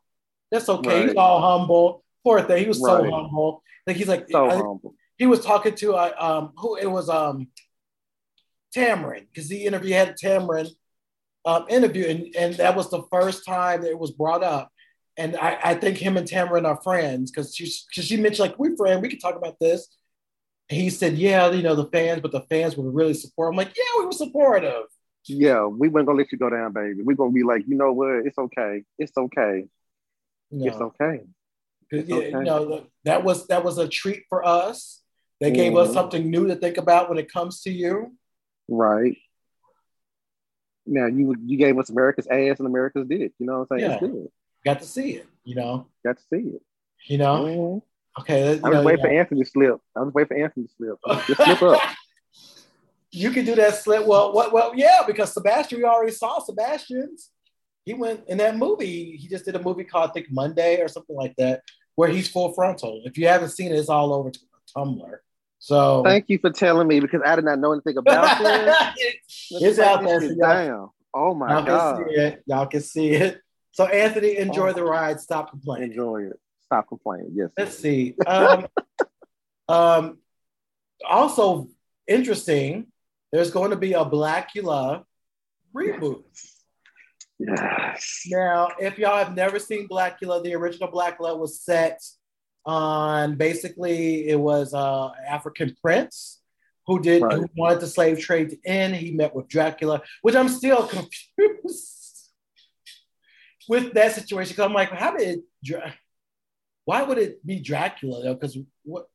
that's okay. He's Right. all humble. Poor thing, he was so Right. humble. Like he's like, So I- humble. he was talking to uh, um who it was um Tamron because the interview had Tamron um, interview and, and that was the first time that it was brought up and I, I think him and Tamron are friends because she because she mentioned like we're friends we can talk about this he said, "Yeah, you know the fans, but the fans were really supportive." I'm like, "Yeah, we were supportive." Yeah, we weren't gonna let you go down, baby. We're gonna be like, you know what? It's okay. It's okay. No. It's okay. Okay. You know that was that was a treat for us. They gave mm-hmm. us something new to think about when it comes to you. Right. Now you you gave us America's ass and America's dick. You know what I'm saying? Yeah. It's good. Got to see it. You know. Got to see it. You know. Mm-hmm. Okay. I was waiting for Anthony to slip. I was waiting for Anthony to slip. Just slip up. You can do that slip. Well, what? Well, yeah, because Sebastian, we already saw Sebastian's. He went in that movie. He just did a movie called I think Monday or something like that, where he's full frontal. If you haven't seen it, it's all over Tumblr. So thank you for telling me because I did not know anything about it. it's out there. So Damn. Oh my y'all god. Can see it. Y'all can see it. So Anthony, enjoy oh. the ride. Stop complaining. Enjoy it. Stop complaining. Yes. Let's see. Um, um, also interesting. There's going to be a Blacula reboot. Yes. Now, if y'all have never seen Blacula, the original Blacula was set on basically it was uh African prince who did right. who wanted the slave trade to end. He met with Dracula, which I'm still confused with that situation. Cause I'm like, how did why would it be Dracula though? Because what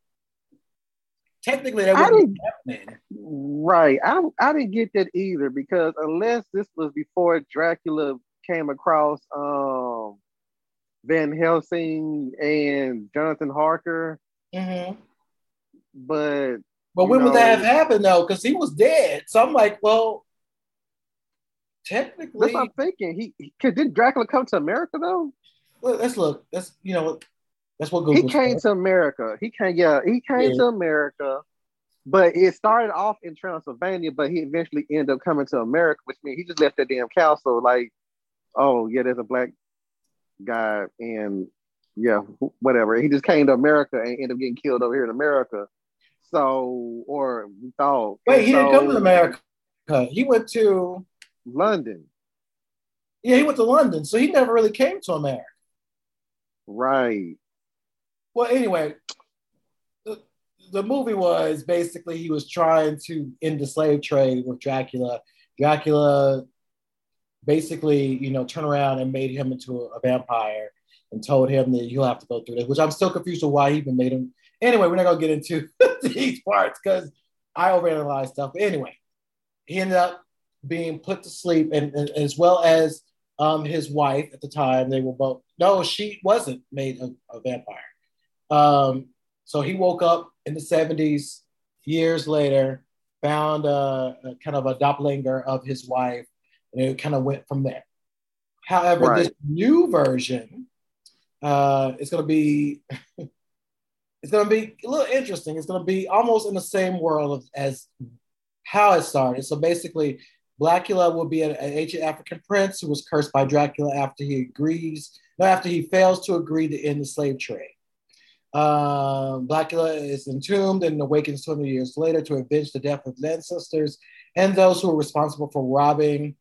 technically that wouldn't happening. Right. I I didn't get that either because unless this was before Dracula came across um Van Helsing and Jonathan Harker. Mm-hmm. But but when know, would that have happened though? Because he was dead. So I'm like, well, technically, that's what I'm thinking. He, he did Dracula come to America though? Well, let's look. That's you know, that's what Google. He came to America. He came. Yeah, he came yeah. to America. But it started off in Transylvania, but he eventually ended up coming to America, which means he just left that damn castle. Like, oh yeah, there's a black guy, and yeah, whatever. He just came to America and ended up getting killed over here in America. So, or we thought. Wait, he so, didn't come to America. He went to London. Yeah, he went to London, so he never really came to America. Right. Well, anyway, the, movie was basically he was trying to end the slave trade with Dracula. Dracula basically, you know, turned around and made him into a, vampire and told him that he'll have to go through this, which I'm still confused of why he even made him. Anyway, we're not gonna get into these parts because I overanalyze stuff. But anyway, he ended up being put to sleep, and, and as well as um, his wife at the time, they were both. No, she wasn't made a, a vampire. Um, so he woke up in the 70s, years later, found a, a kind of a doppelganger of his wife, and it kind of went from there. However, right. this new version uh, is going to be it's going to be a little interesting. It's going to be almost in the same world as how it started. So basically, Blacula will be an, an ancient African prince who was cursed by Dracula after he agrees, no, after he fails to agree to end the slave trade. Um, Blacula is entombed and awakens 200 years later to avenge the death of his ancestors and those who were responsible for robbing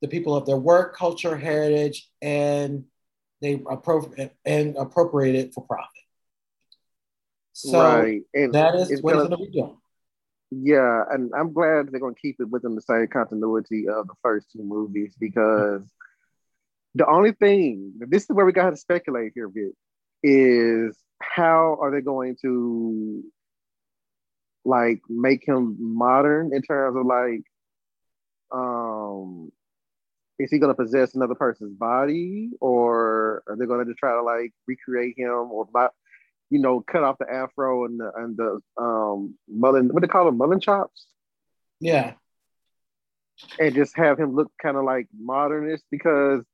the people of their work, culture, heritage, and they appro- and appropriate it for profit. So right. and that is what gonna, it's going to be doing. Yeah, and I'm glad they're going to keep it within the same continuity of the first two movies because the only thing, this is where we got to speculate here, Vic, is how are they going to like make him modern in terms of like um is he going to possess another person's body? Or are they going to just try to like recreate him or you know cut off the afro and the and the um mullen what they call them mullen chops? Yeah. And just have him look kind of like modernist because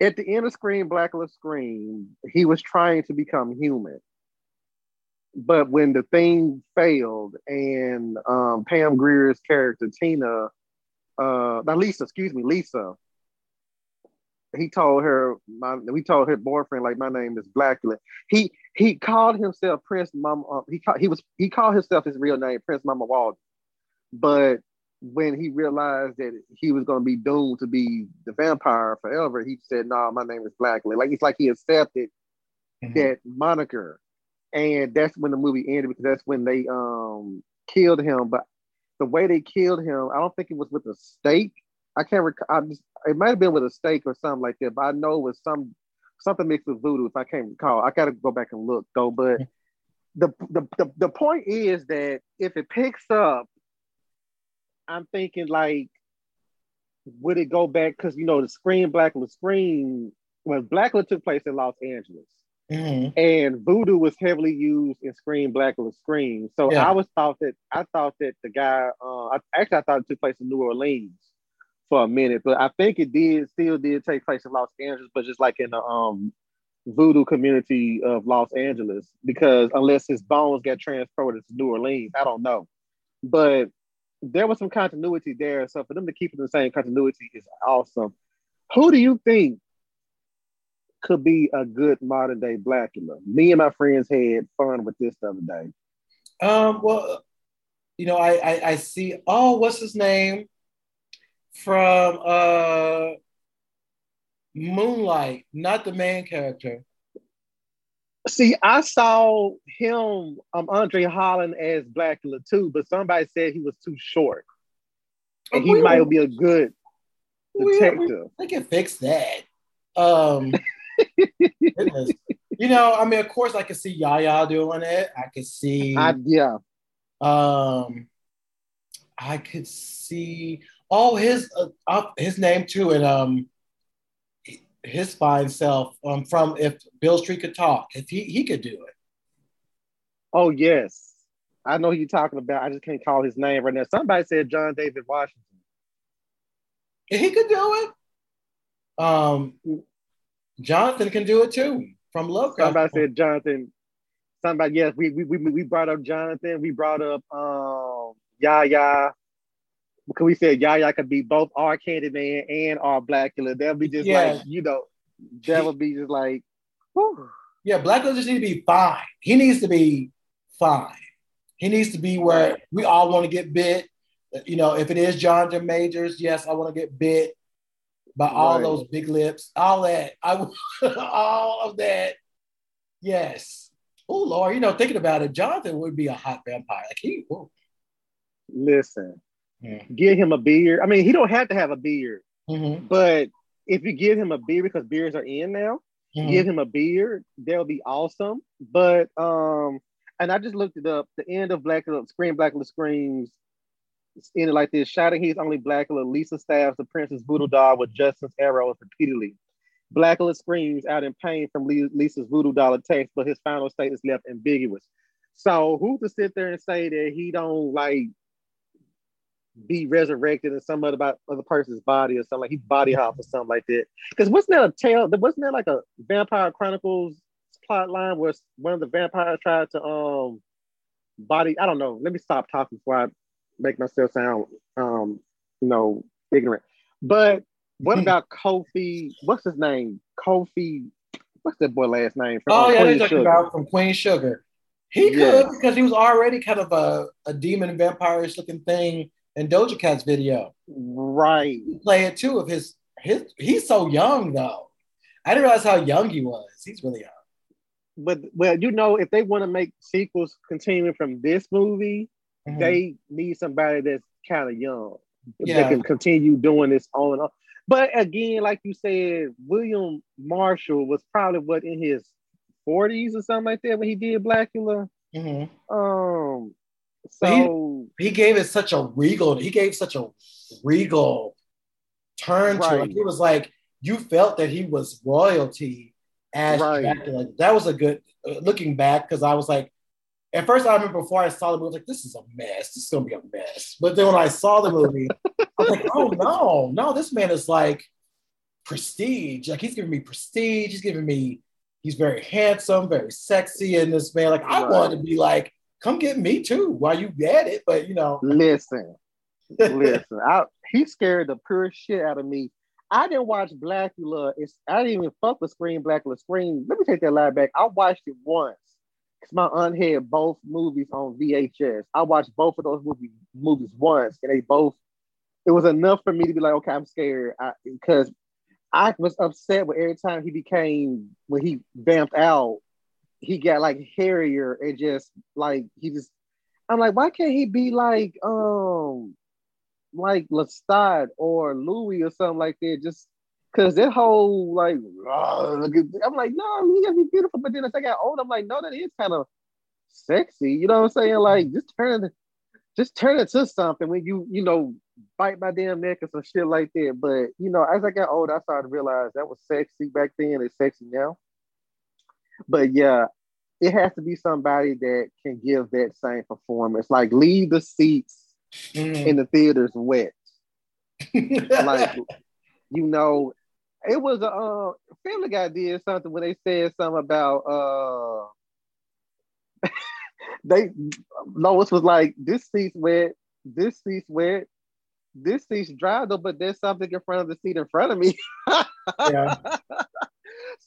at the end of Scream Blacula Scream, he was trying to become human. But when the thing failed and um, Pam Grier's character, Tina, uh, not Lisa, excuse me, Lisa, he told her, my, we told her boyfriend, like, my name is Blacula. He he called himself Prince Mama. Uh, he he was he called himself his real name, Prince Mamuwalde. But when he realized that he was going to be doomed to be the vampire forever, he said, "No, nah, my name is Blacula." Like it's like he accepted mm-hmm. that moniker. and that's when the movie ended because that's when they um killed him. But the way they killed him, I don't think it was with a stake. I can't recall. I just, it might have been with a stake or something like that. But I know it was some something mixed with voodoo. If I can't recall, I got to go back and look though. But the, the the the point is that if it picks up, I'm thinking like, would it go back? Because you know the Scream Blacula Scream when Blacula took place in Los Angeles. Mm-hmm. And voodoo was heavily used in Scream Blacula Scream. So yeah. I was thought that I thought that the guy uh, I, actually I thought it took place in New Orleans for a minute, but I think it did still did take place in Los Angeles, but just like in the um voodoo community of Los Angeles, because unless his bones get transported to New Orleans, I don't know. But there was some continuity there. So for them to keep it the same continuity is awesome. Who do you think could be a good modern day Blacula? Me and my friends had fun with this the other day. Um, well, you know, I, I, I see. Oh, what's his name from uh Moonlight? Not the main character. See, I saw him, um, Andre Holland as Blacula too, but somebody said he was too short, and he might be a good detective. We, we, we can fix that. Um, you know, I mean, of course, I could see Yahya doing it. I could see, I, yeah. Um, I could see oh his uh, uh, his name too, and um, his fine self um from if Beale Street could talk, if he he could do it. Oh yes, I know who you're talking about. I just can't call his name right now. Somebody said John David Washington. He could do it. Um, Jonathan can do it too from Lovecraft. Somebody said Jonathan. Somebody, yes, we we we, we brought up Jonathan. We brought up um Yahya. Because we said Yahya could be both our Candyman and our Blacula. That'll be just yeah. like, you know, that would be just like, whew. Yeah, Blacula just need to be fine. He needs to be fine. He needs to be where we all want to get bit. You know, if it is Jonathan Majors, yes, I want to get bit by all right. those big lips, all that. I all of that. Yes. Oh Lord, you know, thinking about it, Jonathan would be a hot vampire. Like he. Whoa. Listen, yeah. give him a beard. I mean, he don't have to have a beard, mm-hmm. but if you give him a beard because beards are in now, mm-hmm. give him a beard. That'll be awesome. But um, and I just looked it up. The end of Black Scream Black Screams ended like this. Shouting he's only Blacula, Lisa stabs the princess voodoo doll with Justin's arrows repeatedly. Blacula screams out in pain from Lisa's voodoo doll attacks, but his final state is left ambiguous. So who to sit there and say that he don't like be resurrected in some other other person's body or something like he body hop or something like that? Because wasn't that a tale? Wasn't that like a Vampire Chronicles plot line where one of the vampires tried to um body? I don't know. Let me stop talking before I make myself sound um, you know, ignorant. But what about Kofi? What's his name? Kofi. What's that boy last name? From, oh yeah, they talking about from Queen Sugar. He could because he was already kind of a, a demon vampire looking thing in Doja Cat's video. Right. He play it too of his his he's so young though. I didn't realize how young he was. He's really young. But well, you know, if they want to make sequels continuing from this movie, Mm-hmm. They need somebody that's kind of young yeah. that can continue doing this on and on. But again, like you said, William Marshall was probably what in his 40s or something like that when he did Blacula. Mm-hmm. Um, so he, he, gave it such a regal, he gave such a regal turn right. to it. It was like you felt that he was royalty as right. Dracula. That was a good uh, looking back because I was like, at first, I remember before I saw the movie, I was like, this is a mess. This is going to be a mess. But then when I saw the movie, I was like, oh no, no, this man is like prestige. Like he's giving me prestige. He's giving me, he's very handsome, very sexy. in this man, like, I right. wanted to be like, come get me too while you get it. But you know, listen, listen, I, he scared the pure shit out of me. I didn't watch Blacula. It's I didn't even fuck with Scream Blacula Scream. Let me take that lie back. I watched it once because my aunt had both movies on VHS. I watched both of those movies movies once, and they both. It was enough for me to be like, okay, I'm scared, because I, I was upset with every time he became when he vamped out. He got like hairier and just like he just I'm like, why can't he be like um like Lestat or Louis or something like that? Just cause that whole like I'm like, no, he gotta be beautiful. But then as I got old, I'm like, no, that is kind of sexy. You know what I'm saying? Like just turn it, just turn it to something when you, you know, bite my damn neck or some shit like that. But you know, as I got old, I started to realize that was sexy back then, it's sexy now. But yeah, it has to be somebody that can give that same performance. Like leave the seats mm. in the theaters wet. like you know, it was a uh, Family Guy did something when they said something about uh they Lois was like, this seat's wet, this seat's wet, this seat's dry though, but there's something in front of the seat in front of me. yeah.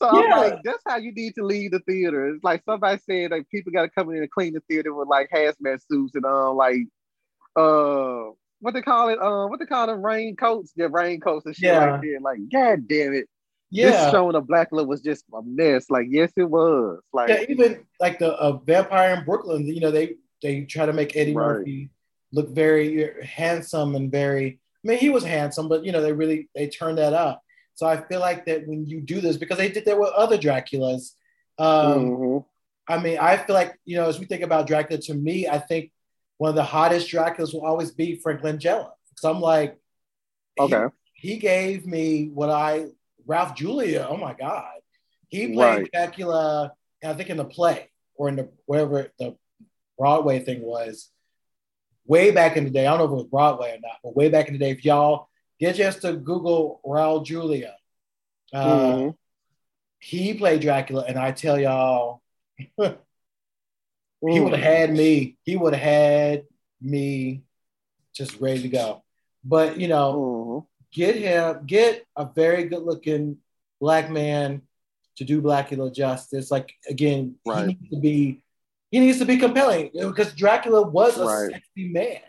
So yeah. I'm like, that's how you need to leave the theater. It's like somebody said like people gotta come in and clean the theater with like hazmat suits and um like uh what they call it, um, what they call them raincoats, yeah, raincoats and shit yeah. like that. Like, god damn it. Yeah. This showing of Black Love was just a mess. Like, yes, it was. Like yeah, even like the uh, vampire in Brooklyn, you know, they they try to make Eddie right. Murphy look very handsome and very I mean, he was handsome, but you know, they really they turned that up. So I feel like that when you do this, because they did that with other Draculas. Um, mm-hmm. I mean, I feel like you know, as we think about Dracula, to me, I think one of the hottest Draculas will always be Frank Langella. Because I'm like, okay, he, he, gave me what I Raul Julia. Oh my God, he played right. Dracula. I think in the play or in the whatever the Broadway thing was. Way back in the day, I don't know if it was Broadway or not, but way back in the day, if y'all get a chance to Google Raul Julia. Uh, mm-hmm. He played Dracula, and I tell y'all, he would have had me. He would have had me just ready to go. But you know, mm-hmm. get him, get a very good-looking black man to do Blacula justice. Like again, right. he needs to be he needs to be compelling because Dracula was a right. sexy man.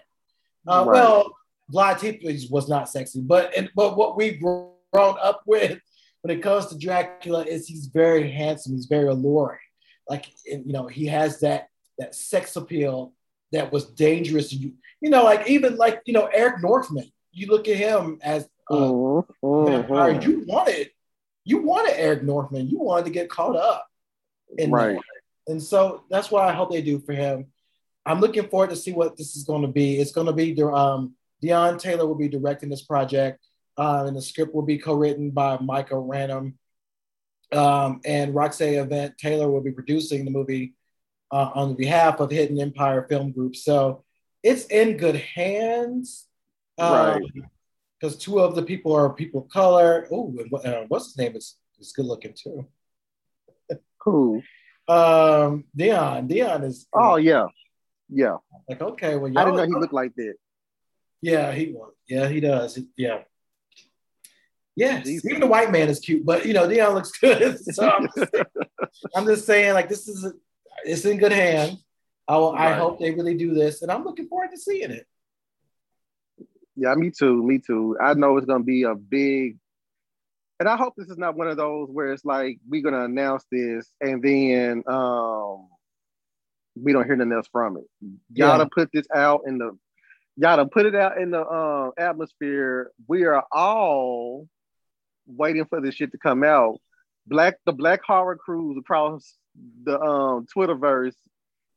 Uh, right. Well, Vlad Tepes was not sexy, but and, but what we've grown up with when it comes to Dracula is he's very handsome, he's very alluring. Like you know, he has that that sex appeal that was dangerous you. You know, like even like you know Eric Northman. You look at him as uh, mm-hmm. vampire. You wanted you wanted Eric Northman. You wanted to get caught up. In right. And so that's what I hope they do for him. I'm looking forward to see what this is going to be. It's going to be um, Deon Taylor will be directing this project, uh, and the script will be co-written by Micah Ranum. Um, and Roxanne Avent Taylor will be producing the movie uh, on behalf of Hidden Empire Film Group. So it's in good hands. Um, right. Because two of the people are people of color. Oh, uh, what's his name? Is is good looking too. Who? Um, Dion. Deon is. Oh yeah, yeah. Like okay, well, I didn't know he looked like that. Yeah, he won. yeah he does. Yeah. Yeah, even the white man is cute, but you know, Deon looks good. So I'm, just, I'm just saying, like, this is it's in good hands. I, will, right. I hope they really do this, and I'm looking forward to seeing it. Yeah, me too. Me too. I know it's gonna be a big, and I hope this is not one of those where it's like we're gonna announce this and then um we don't hear nothing else from it. Gotta yeah. put this out in the gotta put it out in the uh, atmosphere. We are all waiting for this shit to come out. Black the Black Horror crews across the um, Twitterverse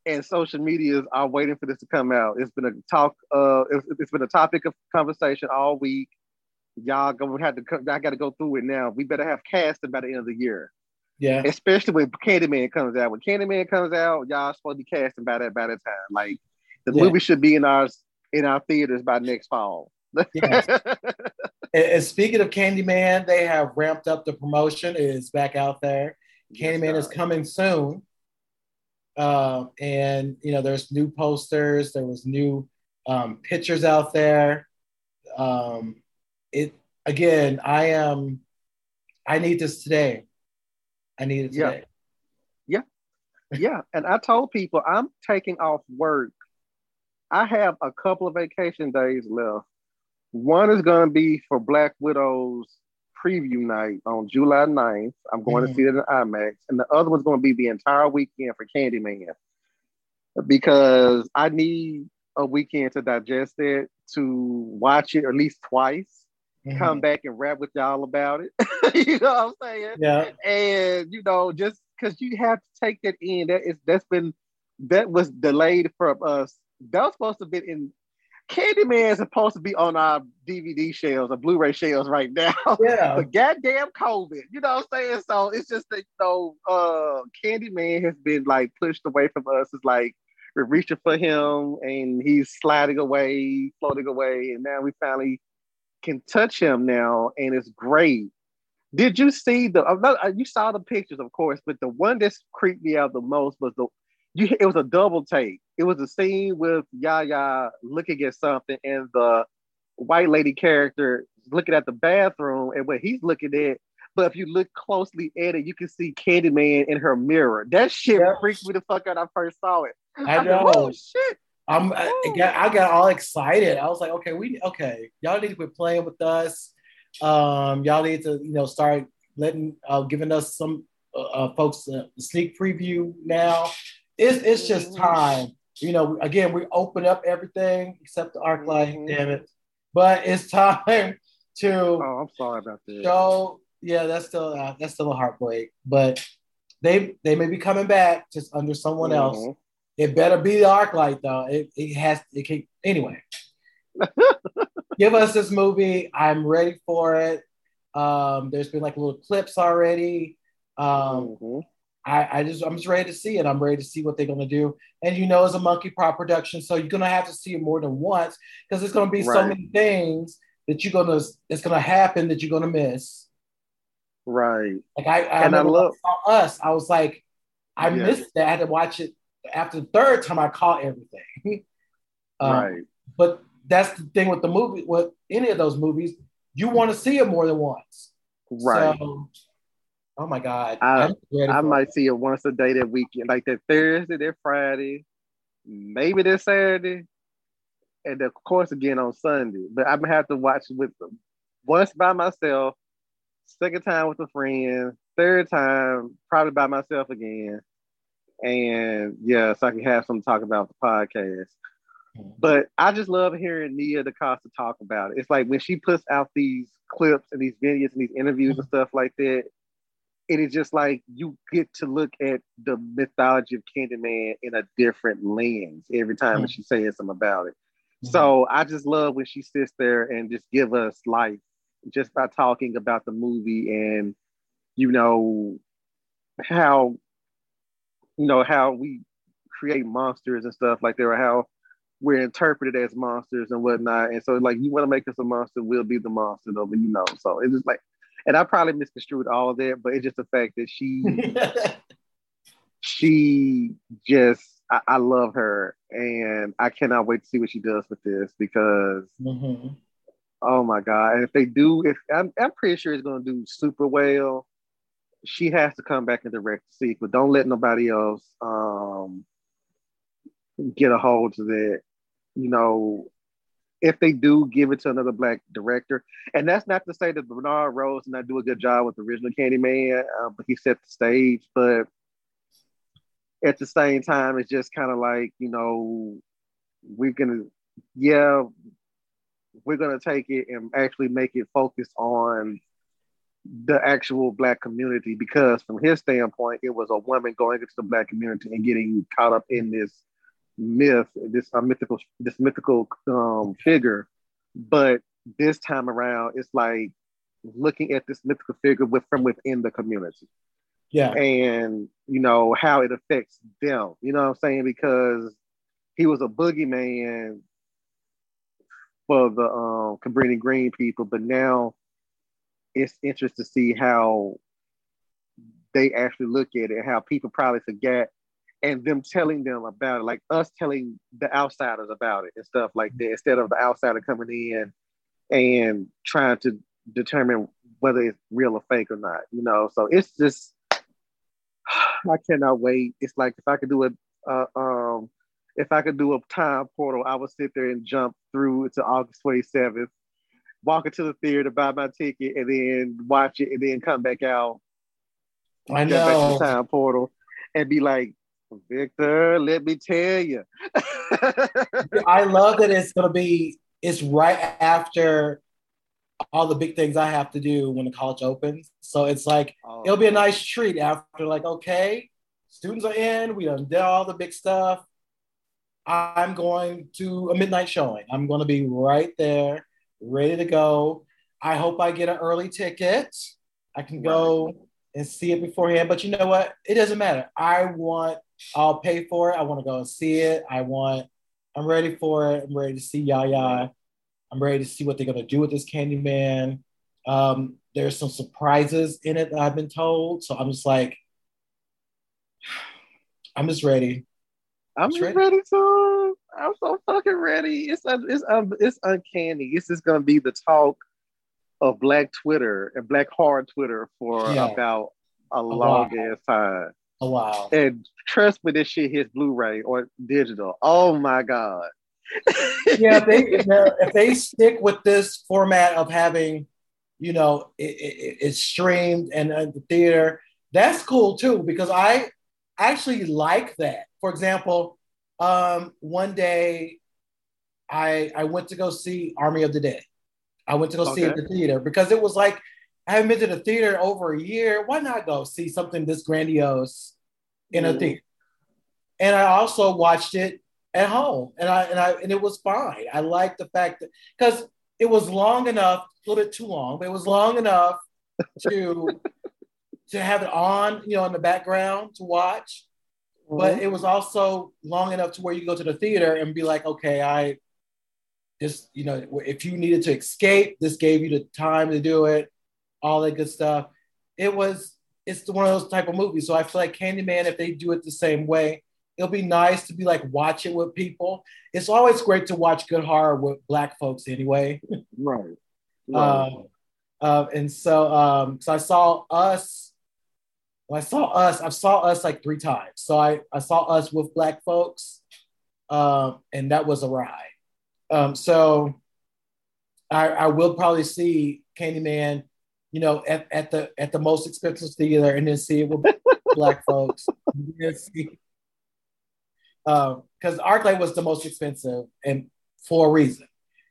and social medias are waiting for this to come out. It's been a talk. Uh, it's, it's been a topic of conversation all week. Y'all gonna have to. I got to go through it now. We better have casting by the end of the year. Yeah. Especially when Candyman comes out. When Candyman comes out, y'all supposed to be casting by that by that time. Like the yeah. movie should be in our in our theaters by next fall. yes. and, speaking of Candyman, they have ramped up the promotion. It is back out there. Candyman is coming soon. Uh, and you know, there's new posters. There was new um, pictures out there. Um, it again. I am. I need this today. I need it today. Yeah. Yeah. yeah. And I told people I'm taking off work I have a couple of vacation days left. One is going to be for Black Widow's preview night on July 9th. I'm going mm-hmm. to see it in IMAX. And the other one's going to be the entire weekend for Candyman. Because I need a weekend to digest it, to watch it at least twice, mm-hmm. come back and rap with y'all about it. you know what I'm saying? Yeah. And you know, just because you have to take that in, that is that's been that was delayed from us. That was supposed to be in Candyman is supposed to be on our DVD shelves or Blu-ray shelves right now. Yeah. but goddamn COVID. You know what I'm saying? So it's just that you know, uh Candyman has been like pushed away from us. It's like we're reaching for him and he's sliding away, floating away, and now we finally can touch him now, and it's great. Did you see the? Uh, you saw the pictures, of course, but the one that creeped me out the most was the. You, it was a double take. It was a scene with Yahya looking at something, and the white lady character looking at the bathroom, and what he's looking at. But if you look closely at it, you can see Candyman in her mirror. That shit yeah. freaked me the fuck out. I first saw it. I, I know. oh shit! I'm I got, I got all excited. I was like, okay, we okay, y'all need to quit playing with us. Um, y'all need to you know start letting uh, giving us some uh, uh folks a sneak preview now. It's it's just mm-hmm. time. You know, again, we open up everything except the ArcLight. Mm-hmm. Damn it! But it's time to. Oh, I'm sorry about that. So yeah, that's still uh, that's still a heartbreak. But they they may be coming back just under someone mm-hmm. else it better be the ArcLight though. It, it has it can anyway. Give us this movie. I'm ready for it. Um, there's been like little clips already. Um, mm-hmm. I, I just I'm just ready to see it. I'm ready to see what they're gonna do. And you know, it's a Monkeypaw production, so you're gonna have to see it more than once because there's gonna be right. so many things that you're gonna it's gonna happen that you're gonna miss. Right. Like I, I and I love us. I was like, I yeah. missed that. I had to watch it after the third time, I caught everything. um, right. But that's the thing with the movie, with any of those movies, you want to see it more than once. Right. So, oh my God. I, I might see it once a day that weekend, like that Thursday, that Friday, maybe that Saturday, and of course again on Sunday. But I'm gonna have to watch with them once by myself, second time with a friend, third time probably by myself again and yeah, so I can have some talk about the podcast. Mm-hmm. But I just love hearing Nia DaCosta talk about it. It's like when she puts out these clips and these videos and these interviews and stuff like that, it is just like you get to look at the mythology of Candyman in a different lens every time mm-hmm. she says something about it. Mm-hmm. So I just love when she sits there and just give us life just by talking about the movie and you know how you know how we create monsters and stuff like that, or how we're interpreted as monsters and whatnot. And so, like, you want to make us a monster, we'll be the monster, though. But you know, so it's just like, and I probably misconstrued all of that, but it's just the fact that she, she just, I, I, love her, and I cannot wait to see what she does with this because. Mm-hmm. Oh my god! And if they do, if I'm, I'm pretty sure it's gonna do super well she has to come back and direct the sequel. Don't let nobody else um, get a hold of that. You know, if they do give it to another black director, and that's not to say that Bernard Rose did not do a good job with the original Candyman, uh, but he set the stage. But at the same time, it's just kind of like you know, we're gonna, yeah, we're gonna take it and actually make it focus on the actual black community because from his standpoint it was a woman going into the black community and getting caught up in this myth this uh, mythical this mythical um, figure. But this time around it's like looking at this mythical figure with from within the community. Yeah. And you know how it affects them you know what i'm saying? Because he was a boogeyman for the um cabrini green people but now it's interesting to see how they actually look at it, how people probably forget, and them telling them about it, like us telling the outsiders about it and stuff like that, instead of the outsider coming in and trying to determine whether it's real or fake or not, you know. So it's just I cannot wait. It's like if I could do a uh, um if I could do a time portal, I would sit there and jump through to August 27th walk into the theater, buy my ticket, and then watch it, and then come back out. I Go back to know. the time portal, and be like, Victor, let me tell you. I love that it's gonna be. It's right after all the big things I have to do when the college opens. So it's like oh. it'll be a nice treat after. Like, okay, students are in. We done did all the big stuff. I'm going to a midnight showing. I'm going to be right there, ready to go. I hope I get an early ticket. I can go and see it beforehand. But you know what? It doesn't matter. I want. I'll pay for it. I want to go and see it. I want. I'm ready for it. I'm ready to see Yahya. I'm ready to see what they're gonna do with this Candyman. Um, there's some surprises in it that I've been told, so I'm just like, I'm just ready. I'm just ready. ready to. I'm so fucking ready. It's un- it's un- it's uncanny. It's just gonna be the talk of Black Twitter and Black Hard Twitter for Yeah. about a while. long ass time. Oh wow. And trust me, this shit hits Blu-ray or digital. Oh my god. yeah, if they if they're- if they stick with this format of having, you know, it, it, it's streamed and uh, the theater, that's cool too because I actually like that. For example, um, one day I I went to go see Army of the Dead. I went to go see it at the theater because it was like I haven't been to the theater over a year. Why not go see something this grandiose in a Mhm. theater? And I also watched it at home, and I and I and it was fine. I liked the fact that because it was long enough, a little bit too long, but it was long enough to to have it on, you know, in the background to watch. But it was also long enough to where you go to the theater and be like, okay, I this, you know, if you needed to escape, this gave you the time to do it, all that good stuff. It was it's one of those type of movies. So I feel like Candyman, if they do it the same way, it'll be nice to be like watch it with people. It's always great to watch good horror with black folks anyway. right. right. Um, uh, and so, um, so I saw us. Well, I saw us. I saw us like three times. So I, I saw us with black folks, um, and that was a ride. Um, so I, I will probably see Candyman, you know, at, at the at the most expensive theater, and then see it with black folks. See- um, because ArcLight was the most expensive, and for a reason.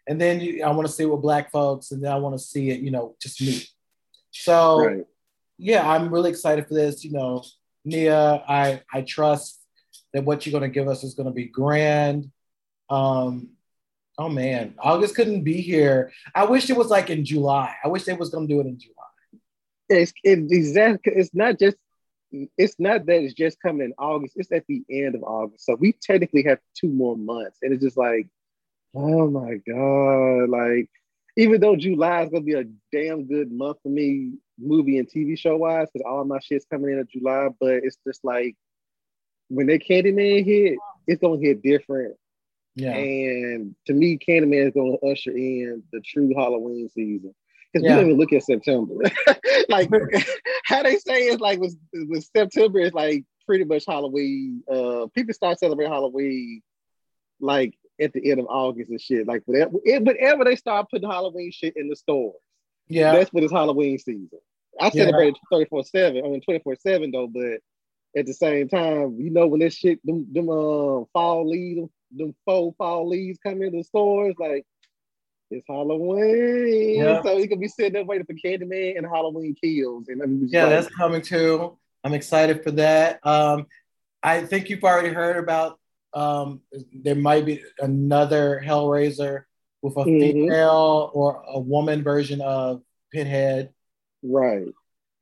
And then you, I want to see it with black folks, and then I want to see it, you know, just me. So right. yeah, I'm really excited for this. You know, Nia, I I trust that what you're going to give us is going to be grand. Um, oh man, August couldn't be here. I wish it was like in July. I wish they was to do it in July. It's it, exactly. It's not just. It's not that it's just coming in August. It's at the end of August, so we technically have two more months, and it's just like, oh my god! Like, even though July is gonna be a damn good month for me, movie and TV show wise, because all my shit's coming in in July, but it's just like when that Candyman hit, it's gonna hit different. Yeah, And to me, Candyman is going to usher in the true Halloween season. Because Yeah. we don't even look at September. like how they say it's like with, with September, it's like pretty much Halloween. Uh, people start celebrating Halloween like at the end of August and shit. Like whatever, whenever they start putting Halloween shit in the stores, yeah, that's when it's Halloween season. I Yeah. celebrate 34 7, I mean 24 7 though, but at the same time, you know, when this shit, them, them uh, fall leaves, them faux fall leaves come into the stores, like it's Halloween. Yeah. So you could be sitting there waiting for Candyman and Halloween kills. And yeah, like, that's coming too. I'm excited for that. Um, I think you've already heard about. Um, there might be another Hellraiser with a Mhm. female or a woman version of Pinhead. right.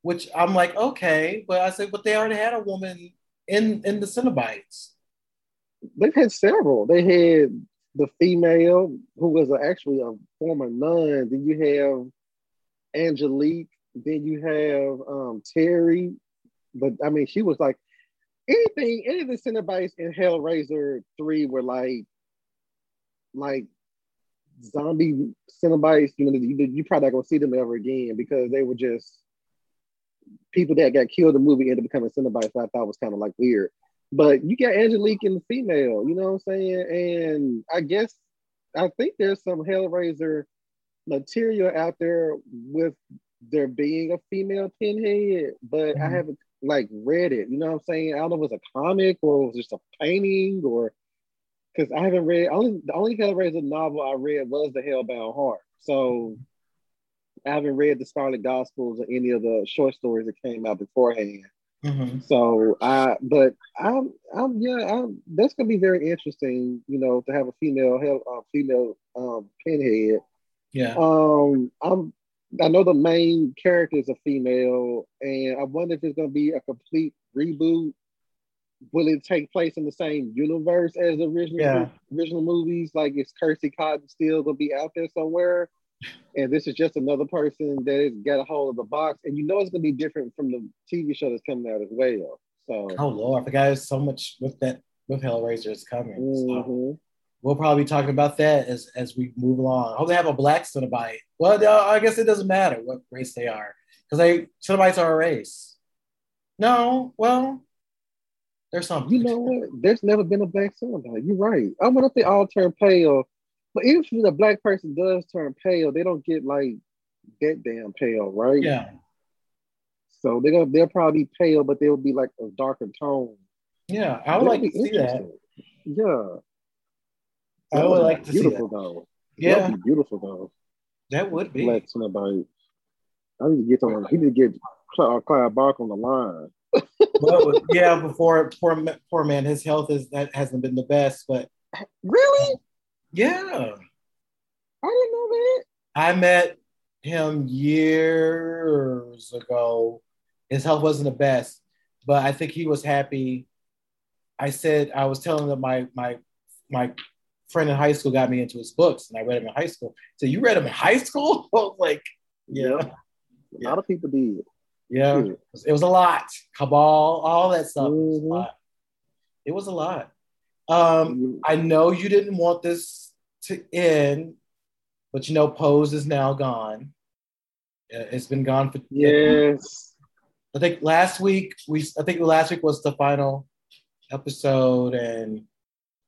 which I'm like, okay, but I said, but they already had a woman in in the Cenobites. They've had several. They had the female who was actually a former nun. Then you have Angelique. Then you have um, Terry. But I mean, she was like anything. Any of the Cenobites in Hellraiser three were like like zombie Cenobites. You know, you, you probably not gonna see them ever again because they were just people that got killed in the movie ended up becoming Cenobites. I thought was kind of like weird. But you got Angelique in the female, you know what I'm saying? And I guess I think there's some Hellraiser material out there with there being a female pinhead, but mm-hmm. I haven't like read it. You know what I'm saying? I don't know if it's a comic or it was just a painting or because I haven't read only the only Hellraiser novel I read was the Hellbound Heart. So I haven't read the Scarlet Gospels or any of the short stories that came out beforehand. Mm-hmm. So I, but I'm, I'm, yeah, I'm, that's gonna be very interesting, you know, to have a female, hell, uh, female um, pinhead. Yeah. Um, I'm, I know the main character is a female, and I wonder if it's gonna be a complete reboot. Will it take place in the same universe as the original yeah. original movies? Like, is Kirsty Cotton still gonna be out there somewhere? And this is just another person that has got a hold of the box, and you know it's gonna be different from the TV show that's coming out as well. So, oh lord, I forgot there's so much with that with Hellraiser is coming. Mm-hmm. So we'll probably be talking about that as as we move along. I hope they have a black Cenobite. Well, I guess it doesn't matter what race they are because they Cenobites are a race. No, well, there's something. You know what? There's never been a black Cenobite. You're right. I wonder if they all turn pale but if the black person does turn pale, they don't get like that damn pale, right? Yeah. So they're gonna they'll probably be pale, but they'll be like a darker tone. Yeah, I would like to see that. Yeah. I would like to beautiful see that. though. Yeah. That'd be beautiful though. That would be. Black somebody. I need to get on. He need to get Clive uh, Barker on the line. well, yeah, before poor poor man, his health is that hasn't been the best, but really, yeah. I didn't know that. I met him years ago. His health wasn't the best, but I think he was happy. I said I was telling him my my my friend in high school got me into his books, and I read them in high school. So you read them in high school? I was like, yeah. yeah. A lot of people did. Yeah, yeah. it was a lot. Cabal, all that stuff. Mm-hmm. It was a mm-hmm. lot. It was a lot. Um, I know you didn't want this to end, but you know, Pose is now gone. It's been gone for yes. I think last week we I think last week was the final episode and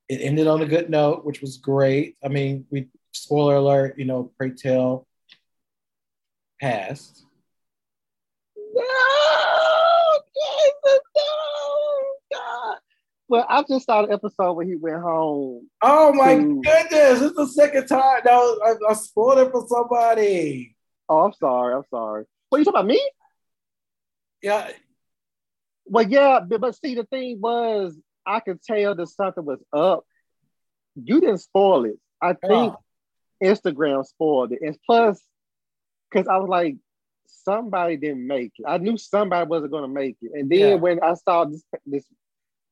it ended on a good note, which was great. I mean, we spoiler alert, you know, Pray Tell passed. No, Jesus, no. Well, I just saw the episode where he went home. Oh my to... goodness! It's the second time. No, I, I spoiled it for somebody. Oh, I'm sorry. I'm sorry. What you talking about me? Yeah. Well, yeah, but, but see, the thing was, I could tell that something was up. You didn't spoil it. I think oh. Instagram spoiled it, and plus, because I was like, somebody didn't make it. I knew somebody wasn't going to make it, and then yeah. when I saw this this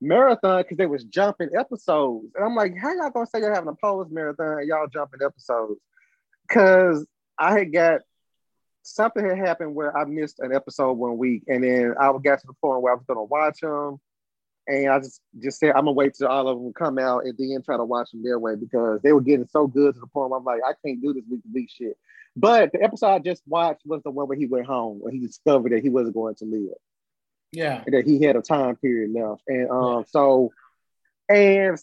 marathon because they was jumping episodes. And I'm like, how y'all gonna say you're having a pose marathon and y'all jumping episodes? Cause I had got something had happened where I missed an episode one week, and then I got to the point where I was gonna watch them. And I just just said I'm gonna wait till all of them come out and then try to watch them their way because they were getting so good to the point where I'm like, I can't do this week to week shit. But the episode I just watched was the one where he went home when he discovered that he wasn't going to live. Yeah. That he had a time period left. And um yeah. so and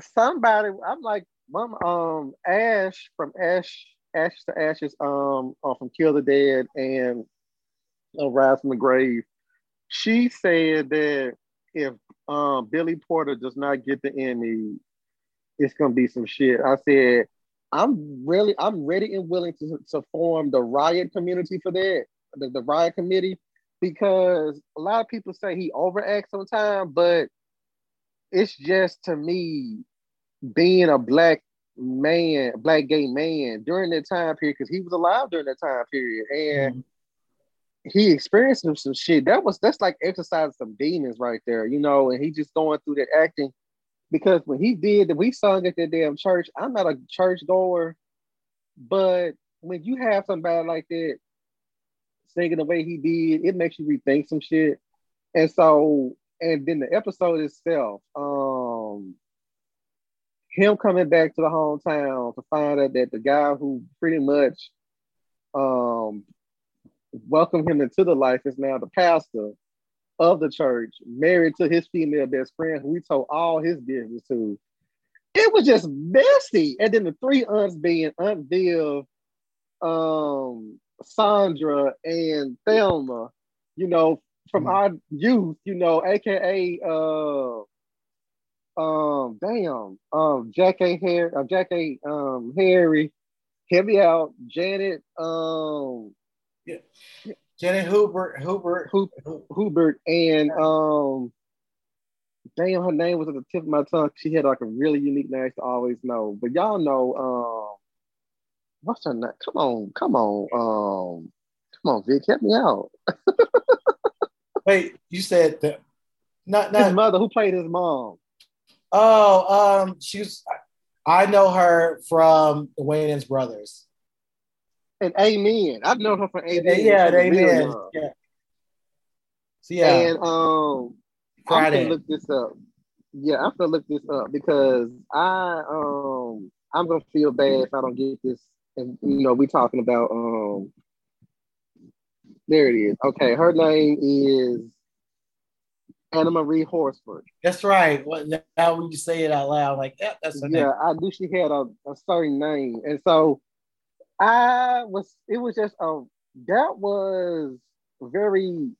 somebody I'm like mom um Ash from Ash Ash to Ashes um uh, from Kill the Dead and uh, Rise from the Grave. She said that if um Billy Porter does not get the Emmy, it's gonna be some shit. I said, I'm really I'm ready and willing to, to form the riot community for that, the, the riot committee because a lot of people say he overacts sometimes, but it's just to me being a black man, black gay man during that time period, because he was alive during that time period, and mm-hmm. he experienced some, shit. That was that's like exercising some demons right there, you know. And he just going through that acting because when he did that, we sung at that damn church. I'm not a church goer, but when you have somebody like that singing the way he did, it makes you rethink some shit. And so, and then the episode itself, um, him coming back to the hometown to find out that the guy who pretty much um welcomed him into the life is now the pastor of the church, married to his female best friend, who he told all his business to. It was just messy. And then the three aunts being Aunt Viv, um, Sandra and Thelma, you know, from Mhm. our youth, you know, aka uh um damn um Jackée Harry uh, Jackée um Harry, hear me out, Janet um Janet Hubert, Hubert, Hu- Hubert and um damn her name was at the tip of my tongue. She had like a really unique name to always know. But y'all know um what's her name? Come on, come on, um come on, Vic, help me out. Wait, you said that? Not His mother who played his mom. Oh, um, she's. I know her from the Wayans Brothers. And Amen. I've known her for Amen. yeah, amen. Yeah. So yeah, And um I'm Friday. gonna look this up. Yeah, I'm gonna look this up because I um I'm gonna feel bad if I don't get this. And you know, we talking about um there it is. Okay, her name is Anna Marie Horsford. that's right. What now? When you say it out loud, like yeah, that's her Yeah, name. I knew she had a, a certain name. And so I was it was just a that was very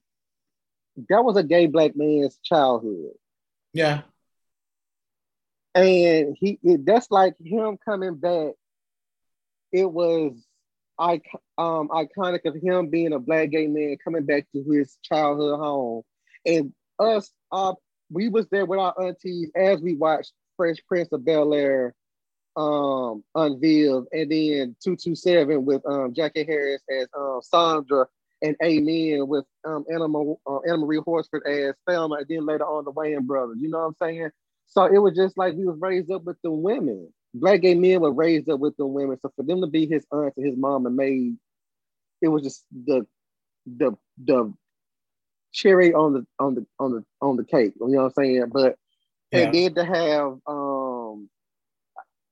that was a gay black man's childhood. Yeah, and he it, that's like him coming back. It was um, iconic of him being a black gay man coming back to his childhood home, and us, uh, we was there with our aunties as we watched Fresh Prince of Bel Air um unveiled, and then two two seven with um Jackie Harris as um Sandra. And Amen with um Anna, uh, Anna Marie Horsford as Thelma, and then later on the Wayans brothers. You know what I'm saying? So it was just like we was raised up with the women. Black gay men were raised up with the women. So for them to be his aunt and his mom and maid, it was just the the the cherry on the on the on the on the cake. You know what I'm saying? But yeah. and then to have um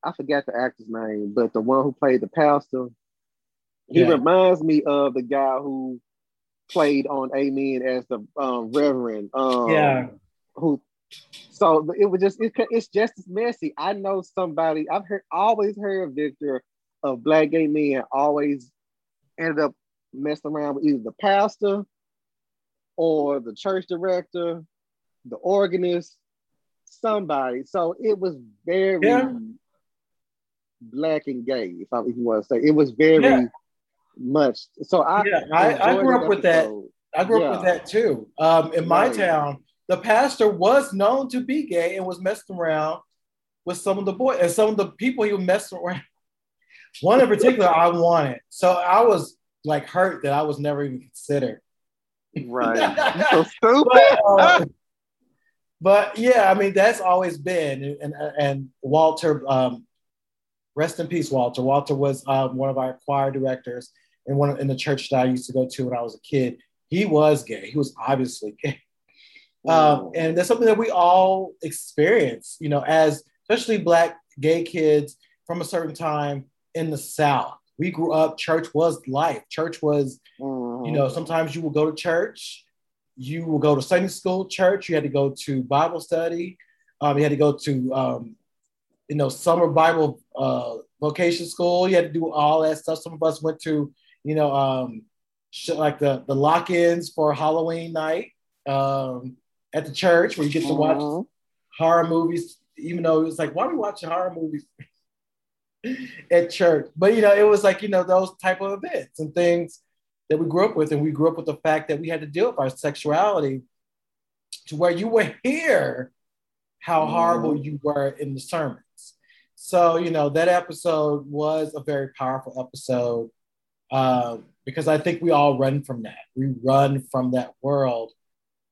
I forgot the actor's name, but the one who played the pastor, he Yeah. reminds me of the guy who played on Amen as the um, Reverend. Um, Yeah. Who? So it was just it, it's just as messy. I know somebody. I've heard always heard Victor of black gay men always ended up messing around with either the pastor or the church director, the organist, somebody. So it was very Yeah. black and gay, if, I, if you want to say. It was very Yeah. much. So I, Yeah, I- I grew up with that. I grew up with that too. Um, in my Right. town, the pastor was known to be gay and was messing around with some of the boys and some of the people he was messing around. One in particular, I wanted. So I was like hurt that I was never even considered. Right. So stupid. But, uh, but yeah, I mean that's always been and and Walter, um, rest in peace, Walter. Walter was um, one of our choir directors in one in the church that I used to go to when I was a kid. He was gay. He was obviously gay. Um, and that's something that we all experience, you know, as especially black gay kids from a certain time in the South. We grew up, church was life. Church was, you know, sometimes you will go to church, you will go to Sunday school church, you had to go to Bible study, um, you had to go to, um, you know, summer Bible uh, vocation school, you had to do all that stuff. Some of us went to, you know, um, like the, the lock ins for Halloween night. Um, at the church where you get to watch Mhm. horror movies, even though it's like, why are we watching horror movies at church? But you know, it was like, you know, those type of events and things that we grew up with. And we grew up with the fact that we had to deal with our sexuality to where you were here how horrible you were in the sermons. So, you know, that episode was a very powerful episode um, because I think we all run from that. We run from that world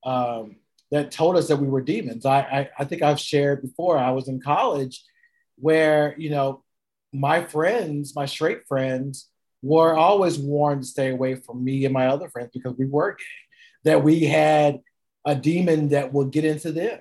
um, that told us that we were demons. I, I, I think I've shared before, I was in college where, you know, my friends, my straight friends, were always warned to stay away from me and my other friends because we were gay, that we had a demon that would get into them.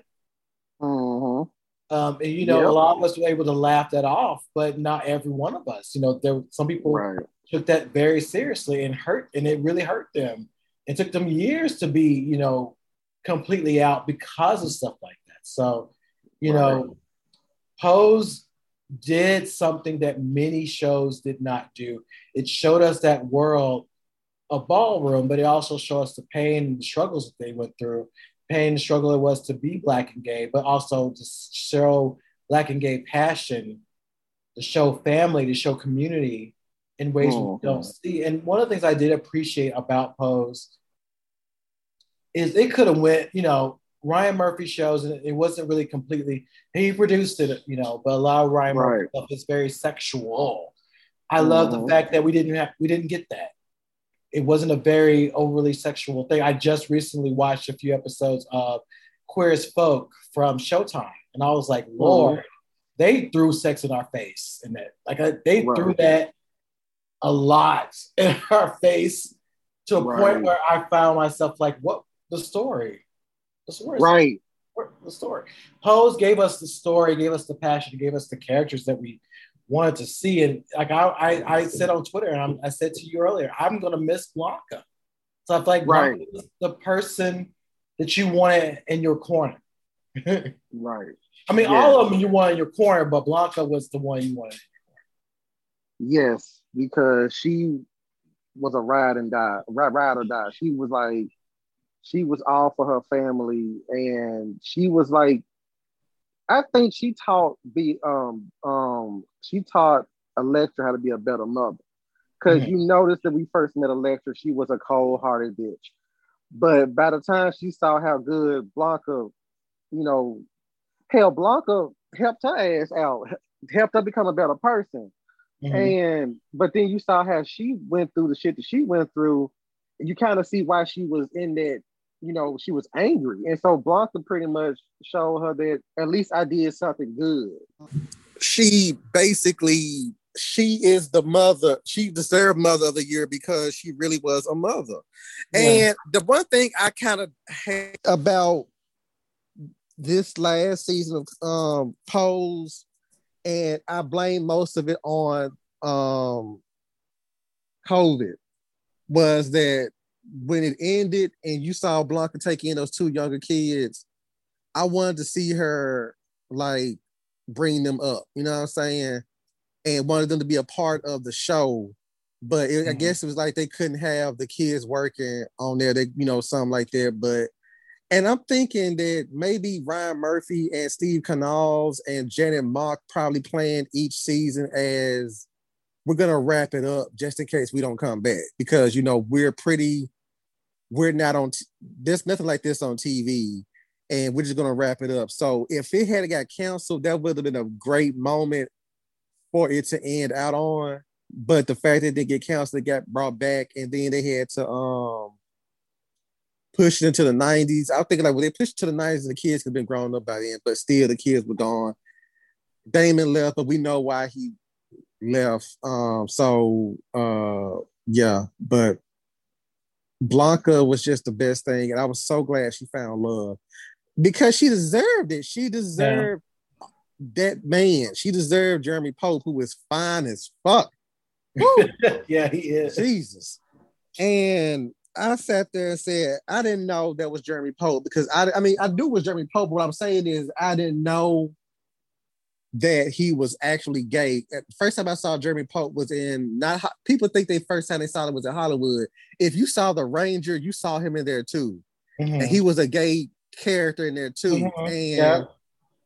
Mhm. Um, and you know, Yep. a lot of us were able to laugh that off, but not every one of us. You know, there some people Right. took that very seriously and hurt, and it really hurt them. It took them years to be, you know, completely out because of stuff like that. So, you know, Pose did something that many shows did not do. It showed us that world of ballroom, but it also showed us the pain and the struggles that they went through. Pain and struggle it was to be black and gay, but also to show black and gay passion, to show family, to show community in ways oh, we don't see. And one of the things I did appreciate about Pose is it could have went, you know, Ryan Murphy shows, and it wasn't really completely. He produced it, you know, but a lot of Ryan right. Murphy stuff is very sexual. I mm-hmm. love the mm-hmm. fact that we didn't have we didn't get that. It wasn't a very overly sexual thing. I just recently watched a few episodes of Queer as Folk from Showtime, and I was like, Lord, mm-hmm. they threw sex in our face, and that like uh, they right. threw that a lot in our face to a right. point where I found myself like, what the story? The story. Right. The story. Pose gave us the story, gave us the passion, gave us the characters that we wanted to see. And like I, I, I said on Twitter, and I'm, i said to you earlier, I'm gonna miss Blanca. So I feel like right. the person that you wanted in your corner. right. I mean, all of them you wanted in your corner, but Blanca was the one you wanted. Yes, because she was a ride and die, ride, ride or die. She was like she was all for her family and she was like i think she taught the um um she taught Elektra how to be a better mother because mm-hmm. you noticed that we first met Elektra she was a cold-hearted bitch but by the time she saw how good blanca you know hell blanca helped her ass out helped her become a better person mm-hmm. and but then you saw how she went through the shit that she went through you kind of see why she was in that you know, she was angry. And so Blanca pretty much showed her that at least I did something good. She basically she is the mother. She deserved mother of the year because she really was a mother. Yeah. And the one thing I kind of hate about this last season of um Pose, and I blame most of it on um COVID, was that when it ended and you saw Blanca take in those two younger kids, I wanted to see her like bring them up, you know what I'm saying? And wanted them to be a part of the show. But it, mm-hmm. I guess it was like they couldn't have the kids working on there, they, you know, something like that. But and I'm thinking that maybe Ryan Murphy and Steve Canals and Janet Mock probably planned each season as we're gonna wrap it up just in case we don't come back because you know we're pretty we're not on t- there's nothing like this on TV and we're just gonna wrap it up. So if it had got canceled, that would have been a great moment for it to end out on. But the fact that they get canceled, got brought back, and then they had to um push it into the 90s. I was thinking like, well, they pushed to the 90s, the kids could have been grown up by then, but still the kids were gone. Damon left, but we know why he left. Um, so uh yeah, but Blanca was just the best thing, and I was so glad she found love because she deserved it. She deserved yeah. that man. She deserved Jeremy Pope, who was fine as fuck. yeah, he is. Jesus. And I sat there and said, I didn't know that was Jeremy Pope because I, I mean, I knew it was Jeremy Pope. What I'm saying is, I didn't know that he was actually gay. First time I saw Jeremy Pope was in not people think they first time they saw him was in Hollywood. If you saw the Ranger, you saw him in there too, mm-hmm. and he was a gay character in there too. Mm-hmm. And yeah.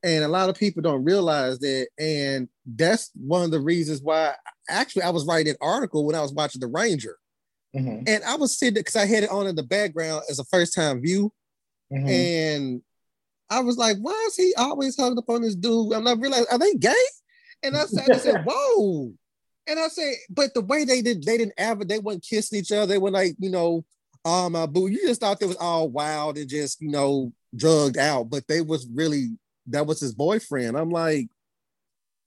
and a lot of people don't realize that, and that's one of the reasons why. Actually, I was writing an article when I was watching the Ranger, mm-hmm. and I was sitting because I had it on in the background as a first time view, mm-hmm. and I was like, why is he always hugged up on this dude? I'm not realizing, are they gay? And I said, I said, whoa. And I said, but the way they did, they didn't ever, they weren't kissing each other. They were like, you know, oh my boo. You just thought they was all wild and just, you know, drugged out, but they was really, that was his boyfriend. I'm like,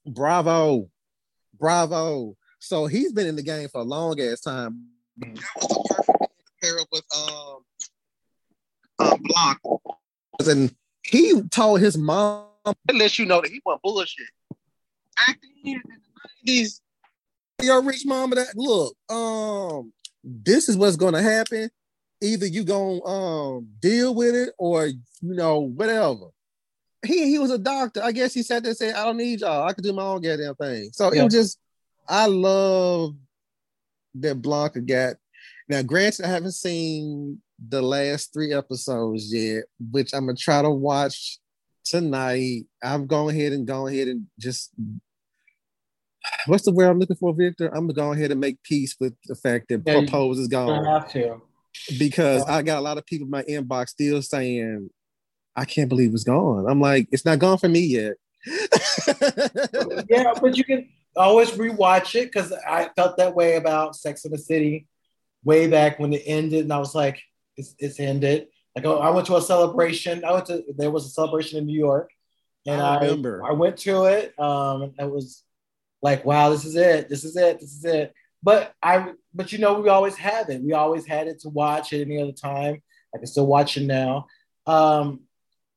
bravo, bravo. So he's been in the game for a long ass time. That was the perfect pair up with um, um Block. And he told his mom to let you know that he wasn't bullshit. Back then in the 90s, your rich mama that look, um, this is what's gonna happen. Either you gonna um deal with it or you know, whatever. he he was a doctor. I guess he sat there and said, I don't need y'all. I could do my own goddamn thing. So yeah. it was just I love that Blanca got. Now, granted, I haven't seen the last three episodes yet, which I'm gonna try to watch tonight. I've gone ahead and gone ahead and just what's the word I'm looking for, Victor? I'm gonna go ahead and make peace with the fact that yeah, Pose is gone. have to. Because yeah. I got a lot of people in my inbox still saying, I can't believe it's gone. I'm like, it's not gone for me yet. yeah, but you can always rewatch it because I felt that way about Sex in the City way back when it ended, and I was like, it's, it's ended. Like I went to a celebration. I went to there was a celebration in New York, and I remember I, I went to it. Um, it was like, wow, this is it. This is it. This is it. But I, but you know, we always have it. We always had it to watch at any other time. I can still watch it now. Um,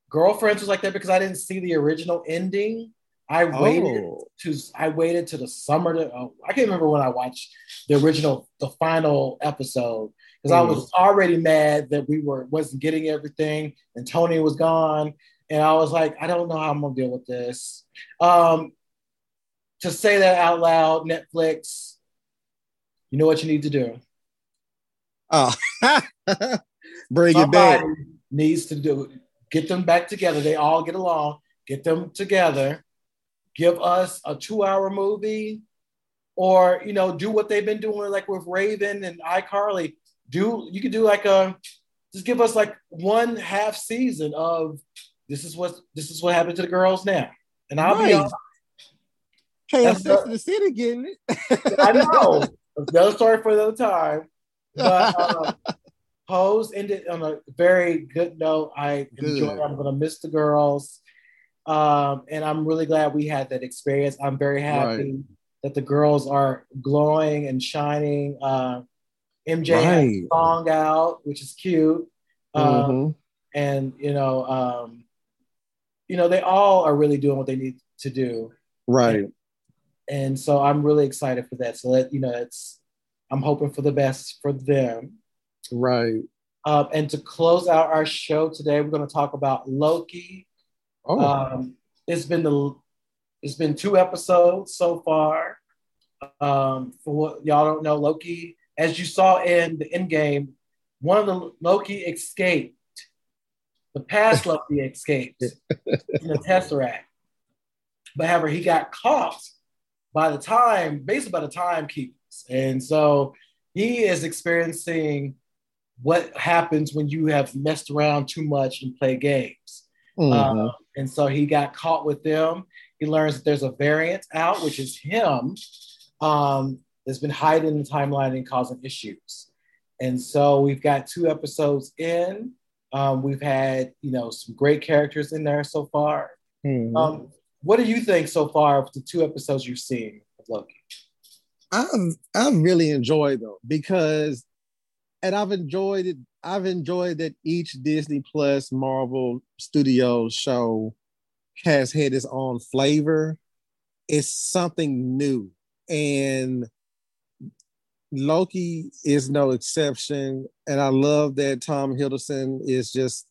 Girlfriends was like that because I didn't see the original ending. I waited oh. to I waited to the summer to oh, I can't remember when I watched the original the final episode because mm. I was already mad that we were wasn't getting everything and Tony was gone and I was like I don't know how I'm gonna deal with this. Um, to say that out loud, Netflix, you know what you need to do. Oh, bring Somebody it back. Needs to do get them back together. They all get along. Get them together give us a two hour movie or you know do what they've been doing like with raven and icarly do you could do like a just give us like one half season of this is what this is what happened to the girls now. And i'll right. be on hey That's the, the city getting it i know. Another story for another time. But uh, pose ended on a very good note. I enjoy i'm gonna miss the girls. Um, and I'm really glad we had that experience. I'm very happy right. that the girls are glowing and shining. Uh, MJ right. has a song out, which is cute. Um, mm-hmm. And, you know, um, you know, they all are really doing what they need to do. Right. And, and so I'm really excited for that. So that, you know, it's, I'm hoping for the best for them. Right. Um, and to close out our show today, we're going to talk about Loki Oh. Um, it's been the it's been two episodes so far. Um, for what y'all don't know, Loki, as you saw in the end game, one of the Loki escaped. The past Loki escaped in the Tesseract. But however, he got caught by the time, basically by the timekeepers. And so he is experiencing what happens when you have messed around too much and play games. Mm-hmm. Uh, and so he got caught with them. He learns that there's a variant out, which is him, um, that's been hiding in the timeline and causing issues. And so we've got two episodes in. Um, we've had, you know, some great characters in there so far. Mm-hmm. Um, what do you think so far of the two episodes you've seen of Loki? I've I've really enjoyed them because, and I've enjoyed it I've enjoyed that each Disney Plus Marvel Studio show has had its own flavor. It's something new. And Loki is no exception. And I love that Tom Hiddleston is just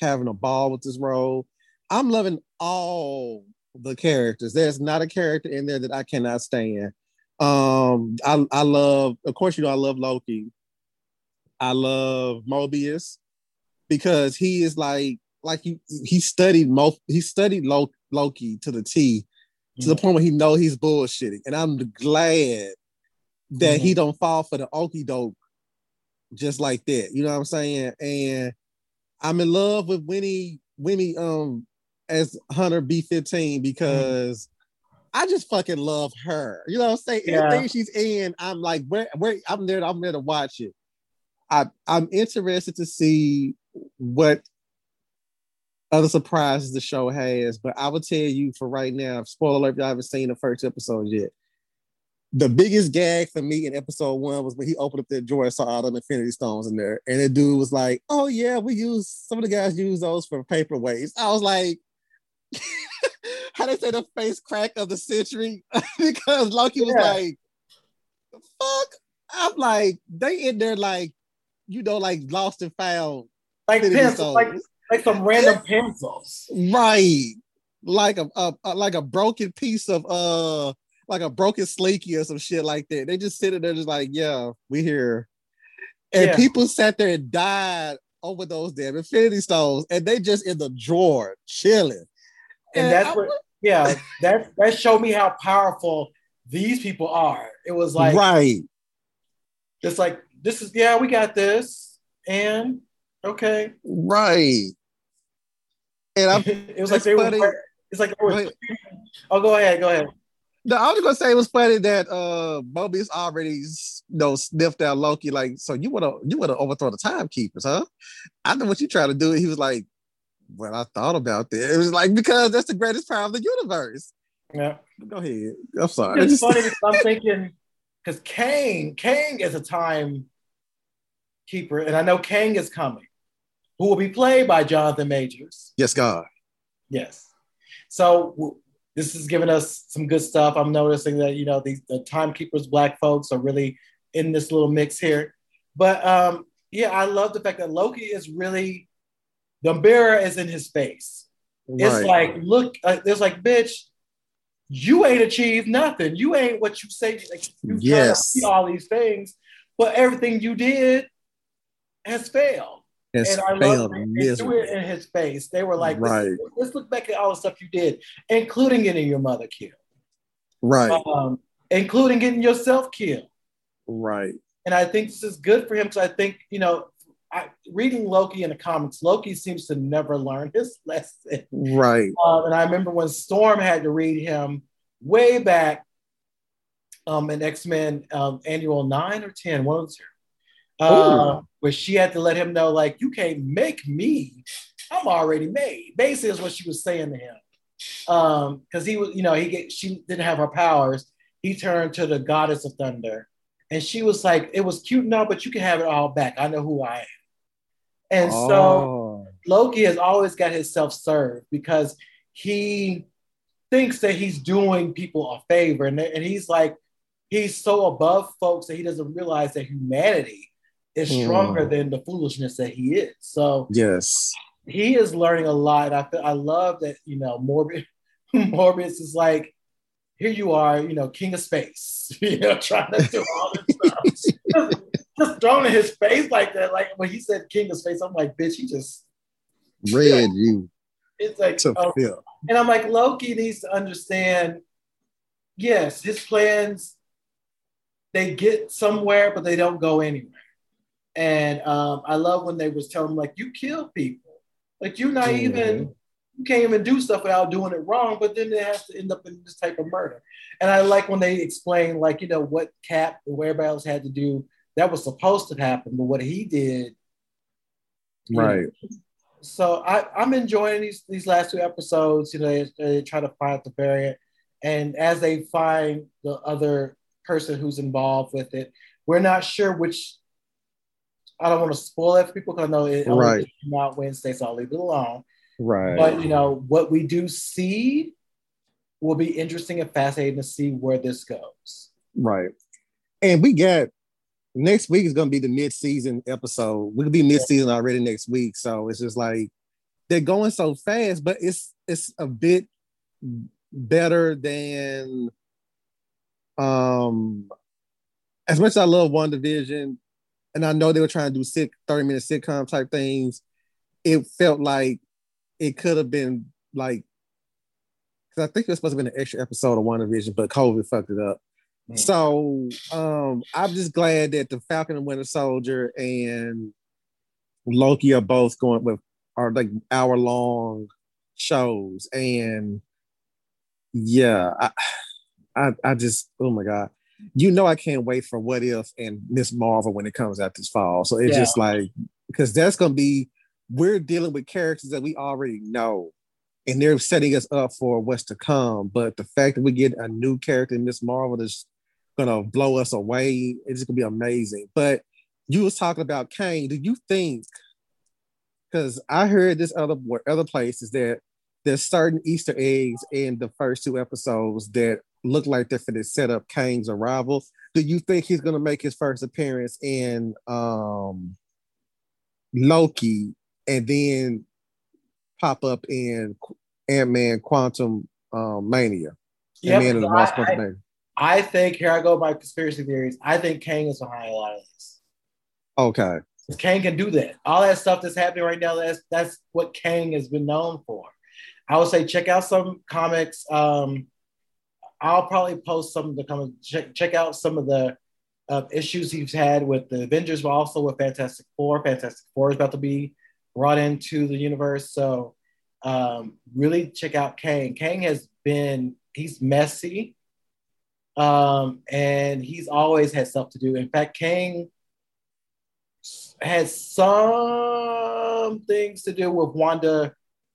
having a ball with this role. I'm loving all the characters. There's not a character in there that I cannot stand. Um, I, I love, of course, you know, I love Loki. I love Mobius because he is like like he he studied Mo, he studied Loki to the T to the point where he know he's bullshitting, and I'm glad that mm-hmm. he don't fall for the okey doke just like that. You know what I'm saying? And I'm in love with Wunmi Wunmi um as Hunter B15 because mm-hmm. I just fucking love her. You know what I'm saying? Yeah. Everything she's in, I'm like, where where I'm there, I'm there to watch it. I, I'm interested to see what other surprises the show has, but I will tell you for right now, spoiler alert, if y'all haven't seen the first episode yet. The biggest gag for me in episode one was when he opened up that drawer and saw all the Infinity Stones in there, and the dude was like, "Oh yeah, we use some of the guys use those for paperweights." I was like, "How they say the face crack of the century?" because Loki was yeah. like, "Fuck." I'm like, they in there like you know, like lost and found. Like pencil, like like some random pencils. Right. Like a, a, a like a broken piece of uh like a broken slinky or some shit like that. They just sitting there just like, yeah, we here. And Yeah. people sat there and died over those damn infinity stones, and they just in the drawer chilling. And that's what yeah, that that showed me how powerful these people are. It was like right. it's like this is yeah, we got this. And okay. Right. And I'm it was like it's they funny. were it's like they were, oh go ahead, go ahead. No, I was gonna say it was funny that uh Mobius already you know sniffed out Loki. Like, so you wanna you wanna overthrow the timekeepers, huh? I know what you trying to do. He was like, Well, I thought about that. It was like because that's the greatest power of the universe. Yeah. Go ahead. I'm sorry. It's funny because I'm thinking because Kang, Kang is a time keeper, and I know Kang is coming, who will be played by Jonathan Majors. yes, God. Yes. So this is giving us some good stuff. I'm noticing that you know these the timekeepers, black folks, are really in this little mix here. But um, yeah, I love the fact that Loki is really the mirror is in his face. It's like, look, uh, it's like, bitch, you ain't achieved nothing. You ain't what you say. Like, you Yes. all these things, but everything you did has failed. It's and I failed threw it in his face. They were like, Right. let's, let's look back at all the stuff you did, including getting your mother killed, Right. um, including getting yourself killed. right. And I think this is good for him because I think, you know, I, reading Loki in the comics, Loki seems to never learn his lesson. Right. Um, and I remember when Storm had to read him way back um, in X Men um, Annual 9 or 10, one of the two, uh, where she had to let him know, like, you can't make me. I'm already made. Basically, is what she was saying to him. Because he was, you know, he get, she didn't have her powers. He turned to the goddess of thunder. And she was like, it was cute now, but you can have it all back. I know who I am. And so Oh. Loki has always got himself served because he thinks that he's doing people a favor. And, and he's like, he's so above folks that he doesn't realize that humanity is Hmm. stronger than the foolishness that he is. So yes. he is learning a lot. I feel, I love that, you know, Morbius, Morbius is like, here you are, you know, king of space, you know, trying to do all this stuff. just, just thrown in his face like that. Like when he said king of space, I'm like, bitch, he just, Read you it's like, to oh, feel. And I'm like, Loki needs to understand, yes, his plans, they get somewhere, but they don't go anywhere. And um, I love when they was telling like, you kill people. Like you're not Mhm. even, you can't even do stuff without doing it wrong, but then it has to end up in this type of murder. And I like when they explain, like, you know, what Cap and where everybody else had to do that was supposed to happen, but what he did you know, Right. so I, I'm enjoying these these last two episodes. You know, they, they try to find the variant, and as they find the other person who's involved with it, we're not sure which. I don't want to spoil it for people because I know it only Right. came out Wednesday, so I'll leave it alone. Right. But you know what we do see will be interesting and fascinating to see where this goes. Right. And we got next week is gonna be the mid-season episode. We'll be mid-season already next week. So it's just like they're going so fast, but it's it's a bit better than um as much as I love WandaVision, and I know they were trying to do sick 30 minute sitcom type things, it felt like it could have been like because I think it was supposed to be an extra episode of WandaVision, but COVID fucked it up. Mm. So um, I'm just glad that the Falcon and Winter Soldier and Loki are both going with are like hour long shows, and yeah, I, I I just oh my god, you know I can't wait for What If and Miss Marvel when it comes out this fall. So it's Yeah. just like because that's gonna be we're dealing with characters that we already know and they're setting us up for what's to come. But the fact that we get a new character in Miss Marvel that's gonna blow us away, it's gonna be amazing. But you was talking about Kang. Do you think? Because I heard this other other places that there's certain Easter eggs in the first two episodes that look like they're for to set up Kang's arrival. Do you think he's gonna make his first appearance in um Loki and then pop up in Ant Man Quantum um, Mania. Yep, Ant-Man and the Wasp I- Quantumania. I think here I go my conspiracy theories. I think Kang is behind a lot of this. Okay. Kang can do that. All that stuff that's happening right now, that's that's what Kang has been known for. I would say check out some comics. Um, I'll probably post some of the comics. Check, check out some of the uh, issues he's had with the Avengers, but also with Fantastic Four. Fantastic Four is about to be brought into the universe. So um, really check out Kang. Kang has been he's messy, um, and he's always had stuff to do. In fact, Kang has some things to do with Wanda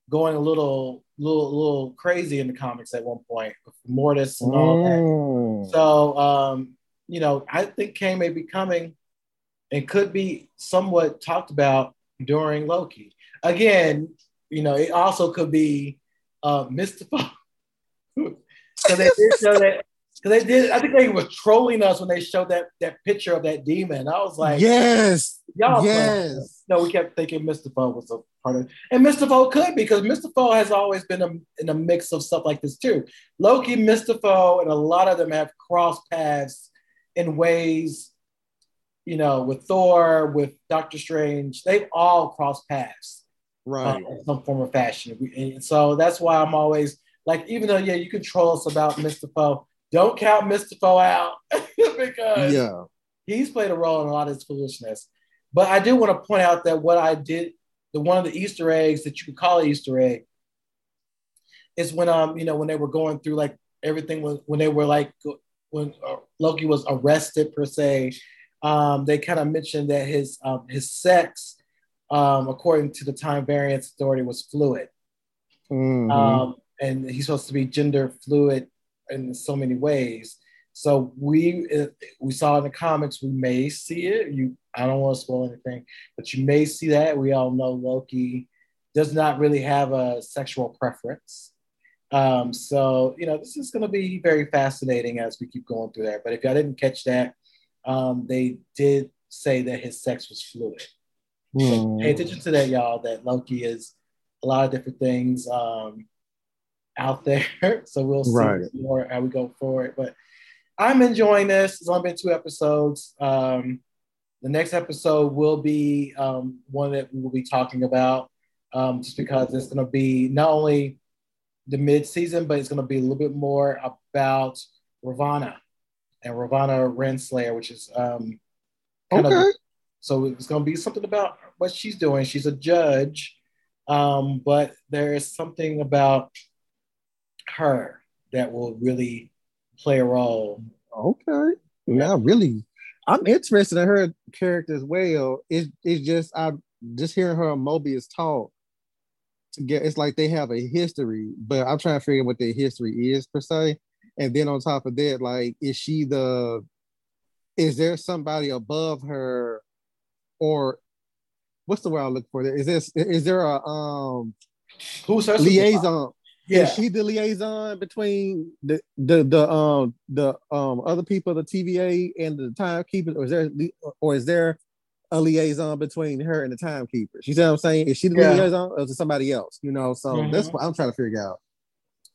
going a little, little, little crazy in the comics at one point, Immortus and all that. Mm. So, um, you know, I think Kang may be coming and could be somewhat talked about during Loki. Again, you know, it also could be uh, mystified. so they did show that. Because they did, I think they were trolling us when they showed that that picture of that demon. I was like, yes. y'all. Yes. No, we kept thinking Mr. Foe was a part of it. And Mr. Foe could because Mr. Foe has always been a, in a mix of stuff like this too. Loki, Mr. Foe, and a lot of them have crossed paths in ways, you know, with Thor, with Doctor Strange. They've all crossed paths uh, Right. in some form or fashion. And so that's why I'm always like, even though, yeah, you can troll us about Mr. Foe, don't count Mr. Foe out because yeah. he's played a role in a lot of this foolishness. But I do want to point out that what I did, the one of the Easter eggs that you could call an Easter egg, is when um you know when they were going through like everything was when they were like when uh, Loki was arrested per se, um they kind of mentioned that his um his sex, um according to the Time Variance Authority was fluid, Mhm. um and he's supposed to be gender fluid in so many ways. So we we saw in the comics we may see it. You I don't want to spoil anything, but you may see that. We all know Loki does not really have a sexual preference. Um, so you know this is going to be very fascinating as we keep going through that. But if y'all didn't catch that, um, they did say that his sex was fluid. So Mhm. pay attention to that, y'all. That Loki is a lot of different things um, out there. So we'll see Right. more how we go forward. But I'm enjoying this. It's only been two episodes. Um, the next episode will be um, one that we will be talking about, um, just because it's going to be not only the mid-season, but it's going to be a little bit more about Ravonna and Ravonna Renslayer, which is um, kind of Okay. so it's going to be something about what she's doing. She's a judge, um, but there is something about her that will really play a role. Okay. Now, really, I'm interested in her character as well. It's it's just I just hearing her and Mobius talk to get. It's like they have a history, but I'm trying to figure out what their history is per se. And then on top of that, like, is she the? Is there somebody above her, or what's the word I look for? Is this is there a um Who's her liaison? Yeah, Is she the liaison between the the the um the um other people, the TVA and the timekeepers, or is there or is there a liaison between her and the timekeepers? You see what I'm saying? Is she the Yeah. liaison or is it somebody else? You know, so Mhm. that's what I'm trying to figure out.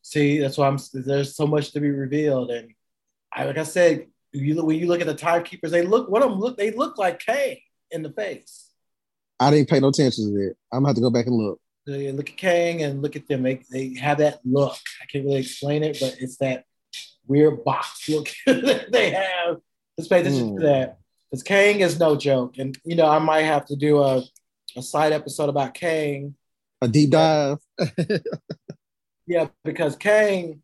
see, that's why I'm. There's so much to be revealed, and I, like I said, you when you look at the timekeepers, they look. One of them look. They look like Kang in the face. I didn't pay no attention to that. I'm gonna have to go back and look. They look at Kang and look at them. They, they have that look. I can't really explain it, but it's that weird box look that they have. Just pay attention Hmm. to that. Because Kang is no joke. And, you know, I might have to do a, a side episode about Kang. A deep dive. Yeah, because Kang,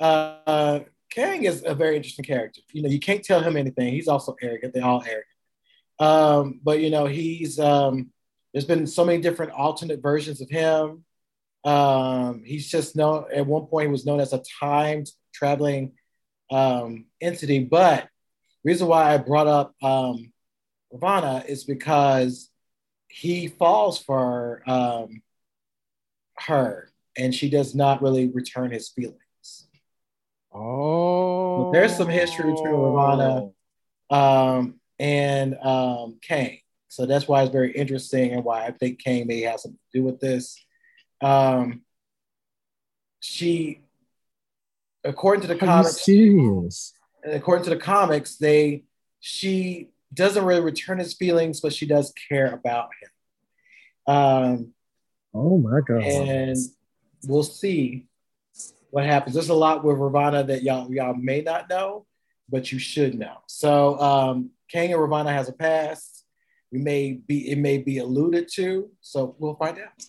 uh, Kang is a very interesting character. You know, you can't tell him anything. He's also arrogant. They're all arrogant. Um, but you know, he's um, there's been so many different alternate versions of him. Um, he's just known at one point he was known as a time traveling um, entity. But reason why I brought up um, Ravonna is because he falls for um, her, and she does not really return his feelings. Oh, there's some history between Ravonna um, and um, Kang. So that's why it's very interesting and why I think Kang may have something to do with this. Um, she, according to the Are comics, serious? according to the comics, they she doesn't really return his feelings, but she does care about him. Um, Oh my god. and we'll see what happens. There's a lot with Ravonna that y'all y'all may not know, but you should know. So um, Kang and Ravonna has a past. We may be it may be alluded to, so we'll find out.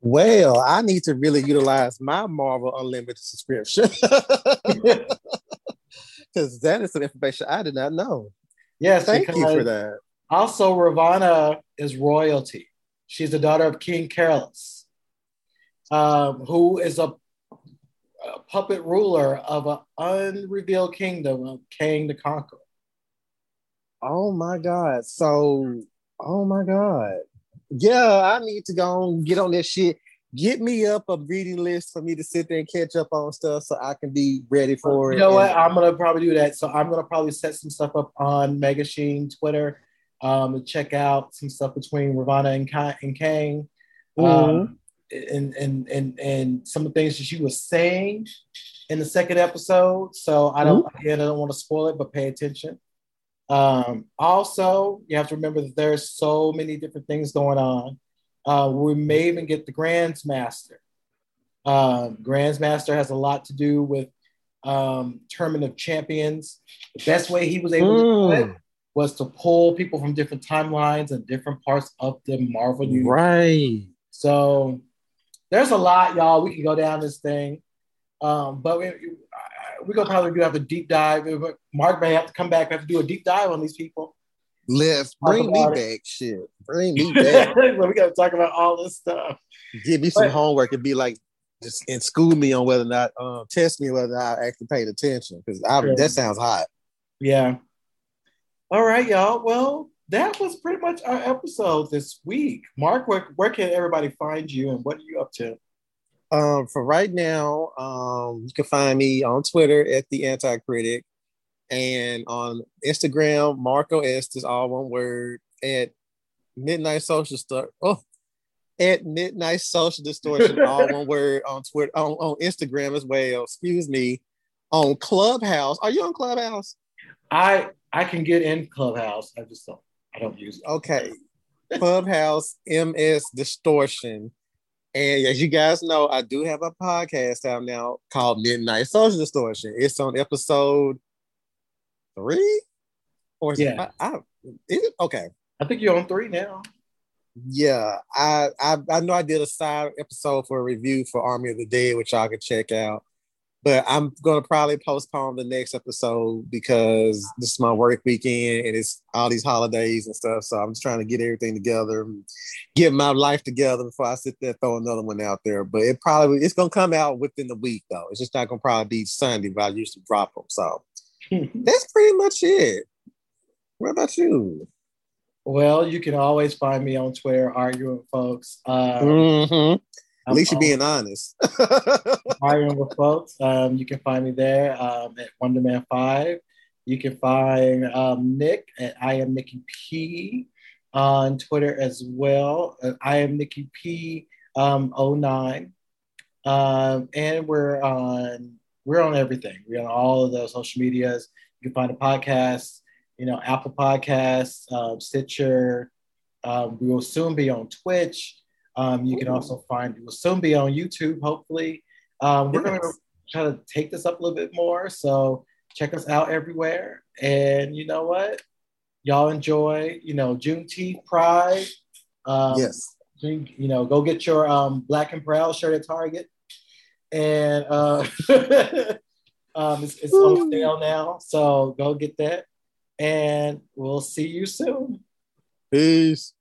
Well, I need to really utilize my Marvel Unlimited subscription. Because that is some information I did not know. Yes, Thank you for that. Also, Ravonna is royalty. She's the daughter of King Carelius, um, who is a, a puppet ruler of an unrevealed kingdom of Kang the Conqueror. Oh my god. So, oh my god. Yeah, I need to go and get on this shit. Get me up a reading list for me to sit there and catch up on stuff so I can be ready for it. You know what? I'm gonna probably do that. So I'm gonna probably set some stuff up on Mega Sheen Twitter um, to check out some stuff between Ravonna and, Ka- and Kang. Um, and, and and and some of the things that she was saying in the second episode. So I don't again I don't want to spoil it, but pay attention. Um, also, you have to remember that there's so many different things going on. Uh, we may even get the Grandmaster. Um, Grandmaster has a lot to do with um, Tournament of Champions. The best way he was able to do it Mm, was to pull people from different timelines and different parts of the Marvel universe. right. So there's a lot, y'all. We can go down this thing, um, but we we're gonna probably do have a deep dive. Mark may have to come back. We have to do a deep dive on these people. Let's bring me it. back. Shit. Bring me back. we got to talk about all this stuff. Give me some But- homework and be like, just and school me on whether or not, um, test me whether I actually paid attention. Because that sounds hot. Yeah. All right, y'all. Well, that was pretty much our episode this week. Mark, where, where can everybody find you and what are you up to? Um, for right now, um, you can find me on Twitter at the Anti Critic and on Instagram, Marco Estes, all one word, at Midnight Social Store. Oh, at Midnight Social Distortion, all one word on Twitter, on, on Instagram as well. Excuse me. On Clubhouse. Are you on Clubhouse? I I can get in Clubhouse. I just don't. I don't use it. Okay. Clubhouse MS Distortion. And as you guys know, I do have a podcast out now called Midnight Social Distortion. It's on episode three? Or Yeah. I, I, it? Okay. I think you're on three now. Yeah. I, I I know I did a side episode for a review for Army of the Dead, which y'all can check out. But I'm gonna probably postpone the next episode because this is my work weekend and it's all these holidays and stuff. So I'm just trying to get everything together, get my life together before I sit there and throw another one out there. But it probably it's gonna come out within the week though. It's just not gonna probably be Sunday, but I used to drop them. So that's pretty much it. What about you? well, you can always find me on Twitter arguing folks. Uh, Mhm. At least you're being honest. arguing with folks. Um, you can find me there um, at Wonderman Five. You can find um, Nick at I am Nikki P on Twitter as well. I am Nikki P um, 09. Um, and we're on we're on everything. We're on all of those social medias. You can find the podcast, you know, Apple Podcasts, um, Stitcher. Um, we will soon be on Twitch. Um, you can also find we will soon be on YouTube. Hopefully, um, we're going to try to take this up a little bit more. So check us out everywhere. And you know what? Y'all enjoy, you know, Juneteenth Pride. Um, yes. drink, you know, go get your um, Black and Proud shirt at Target. And uh, um, it's, it's on sale now. So go get that. And we'll see you soon. Peace.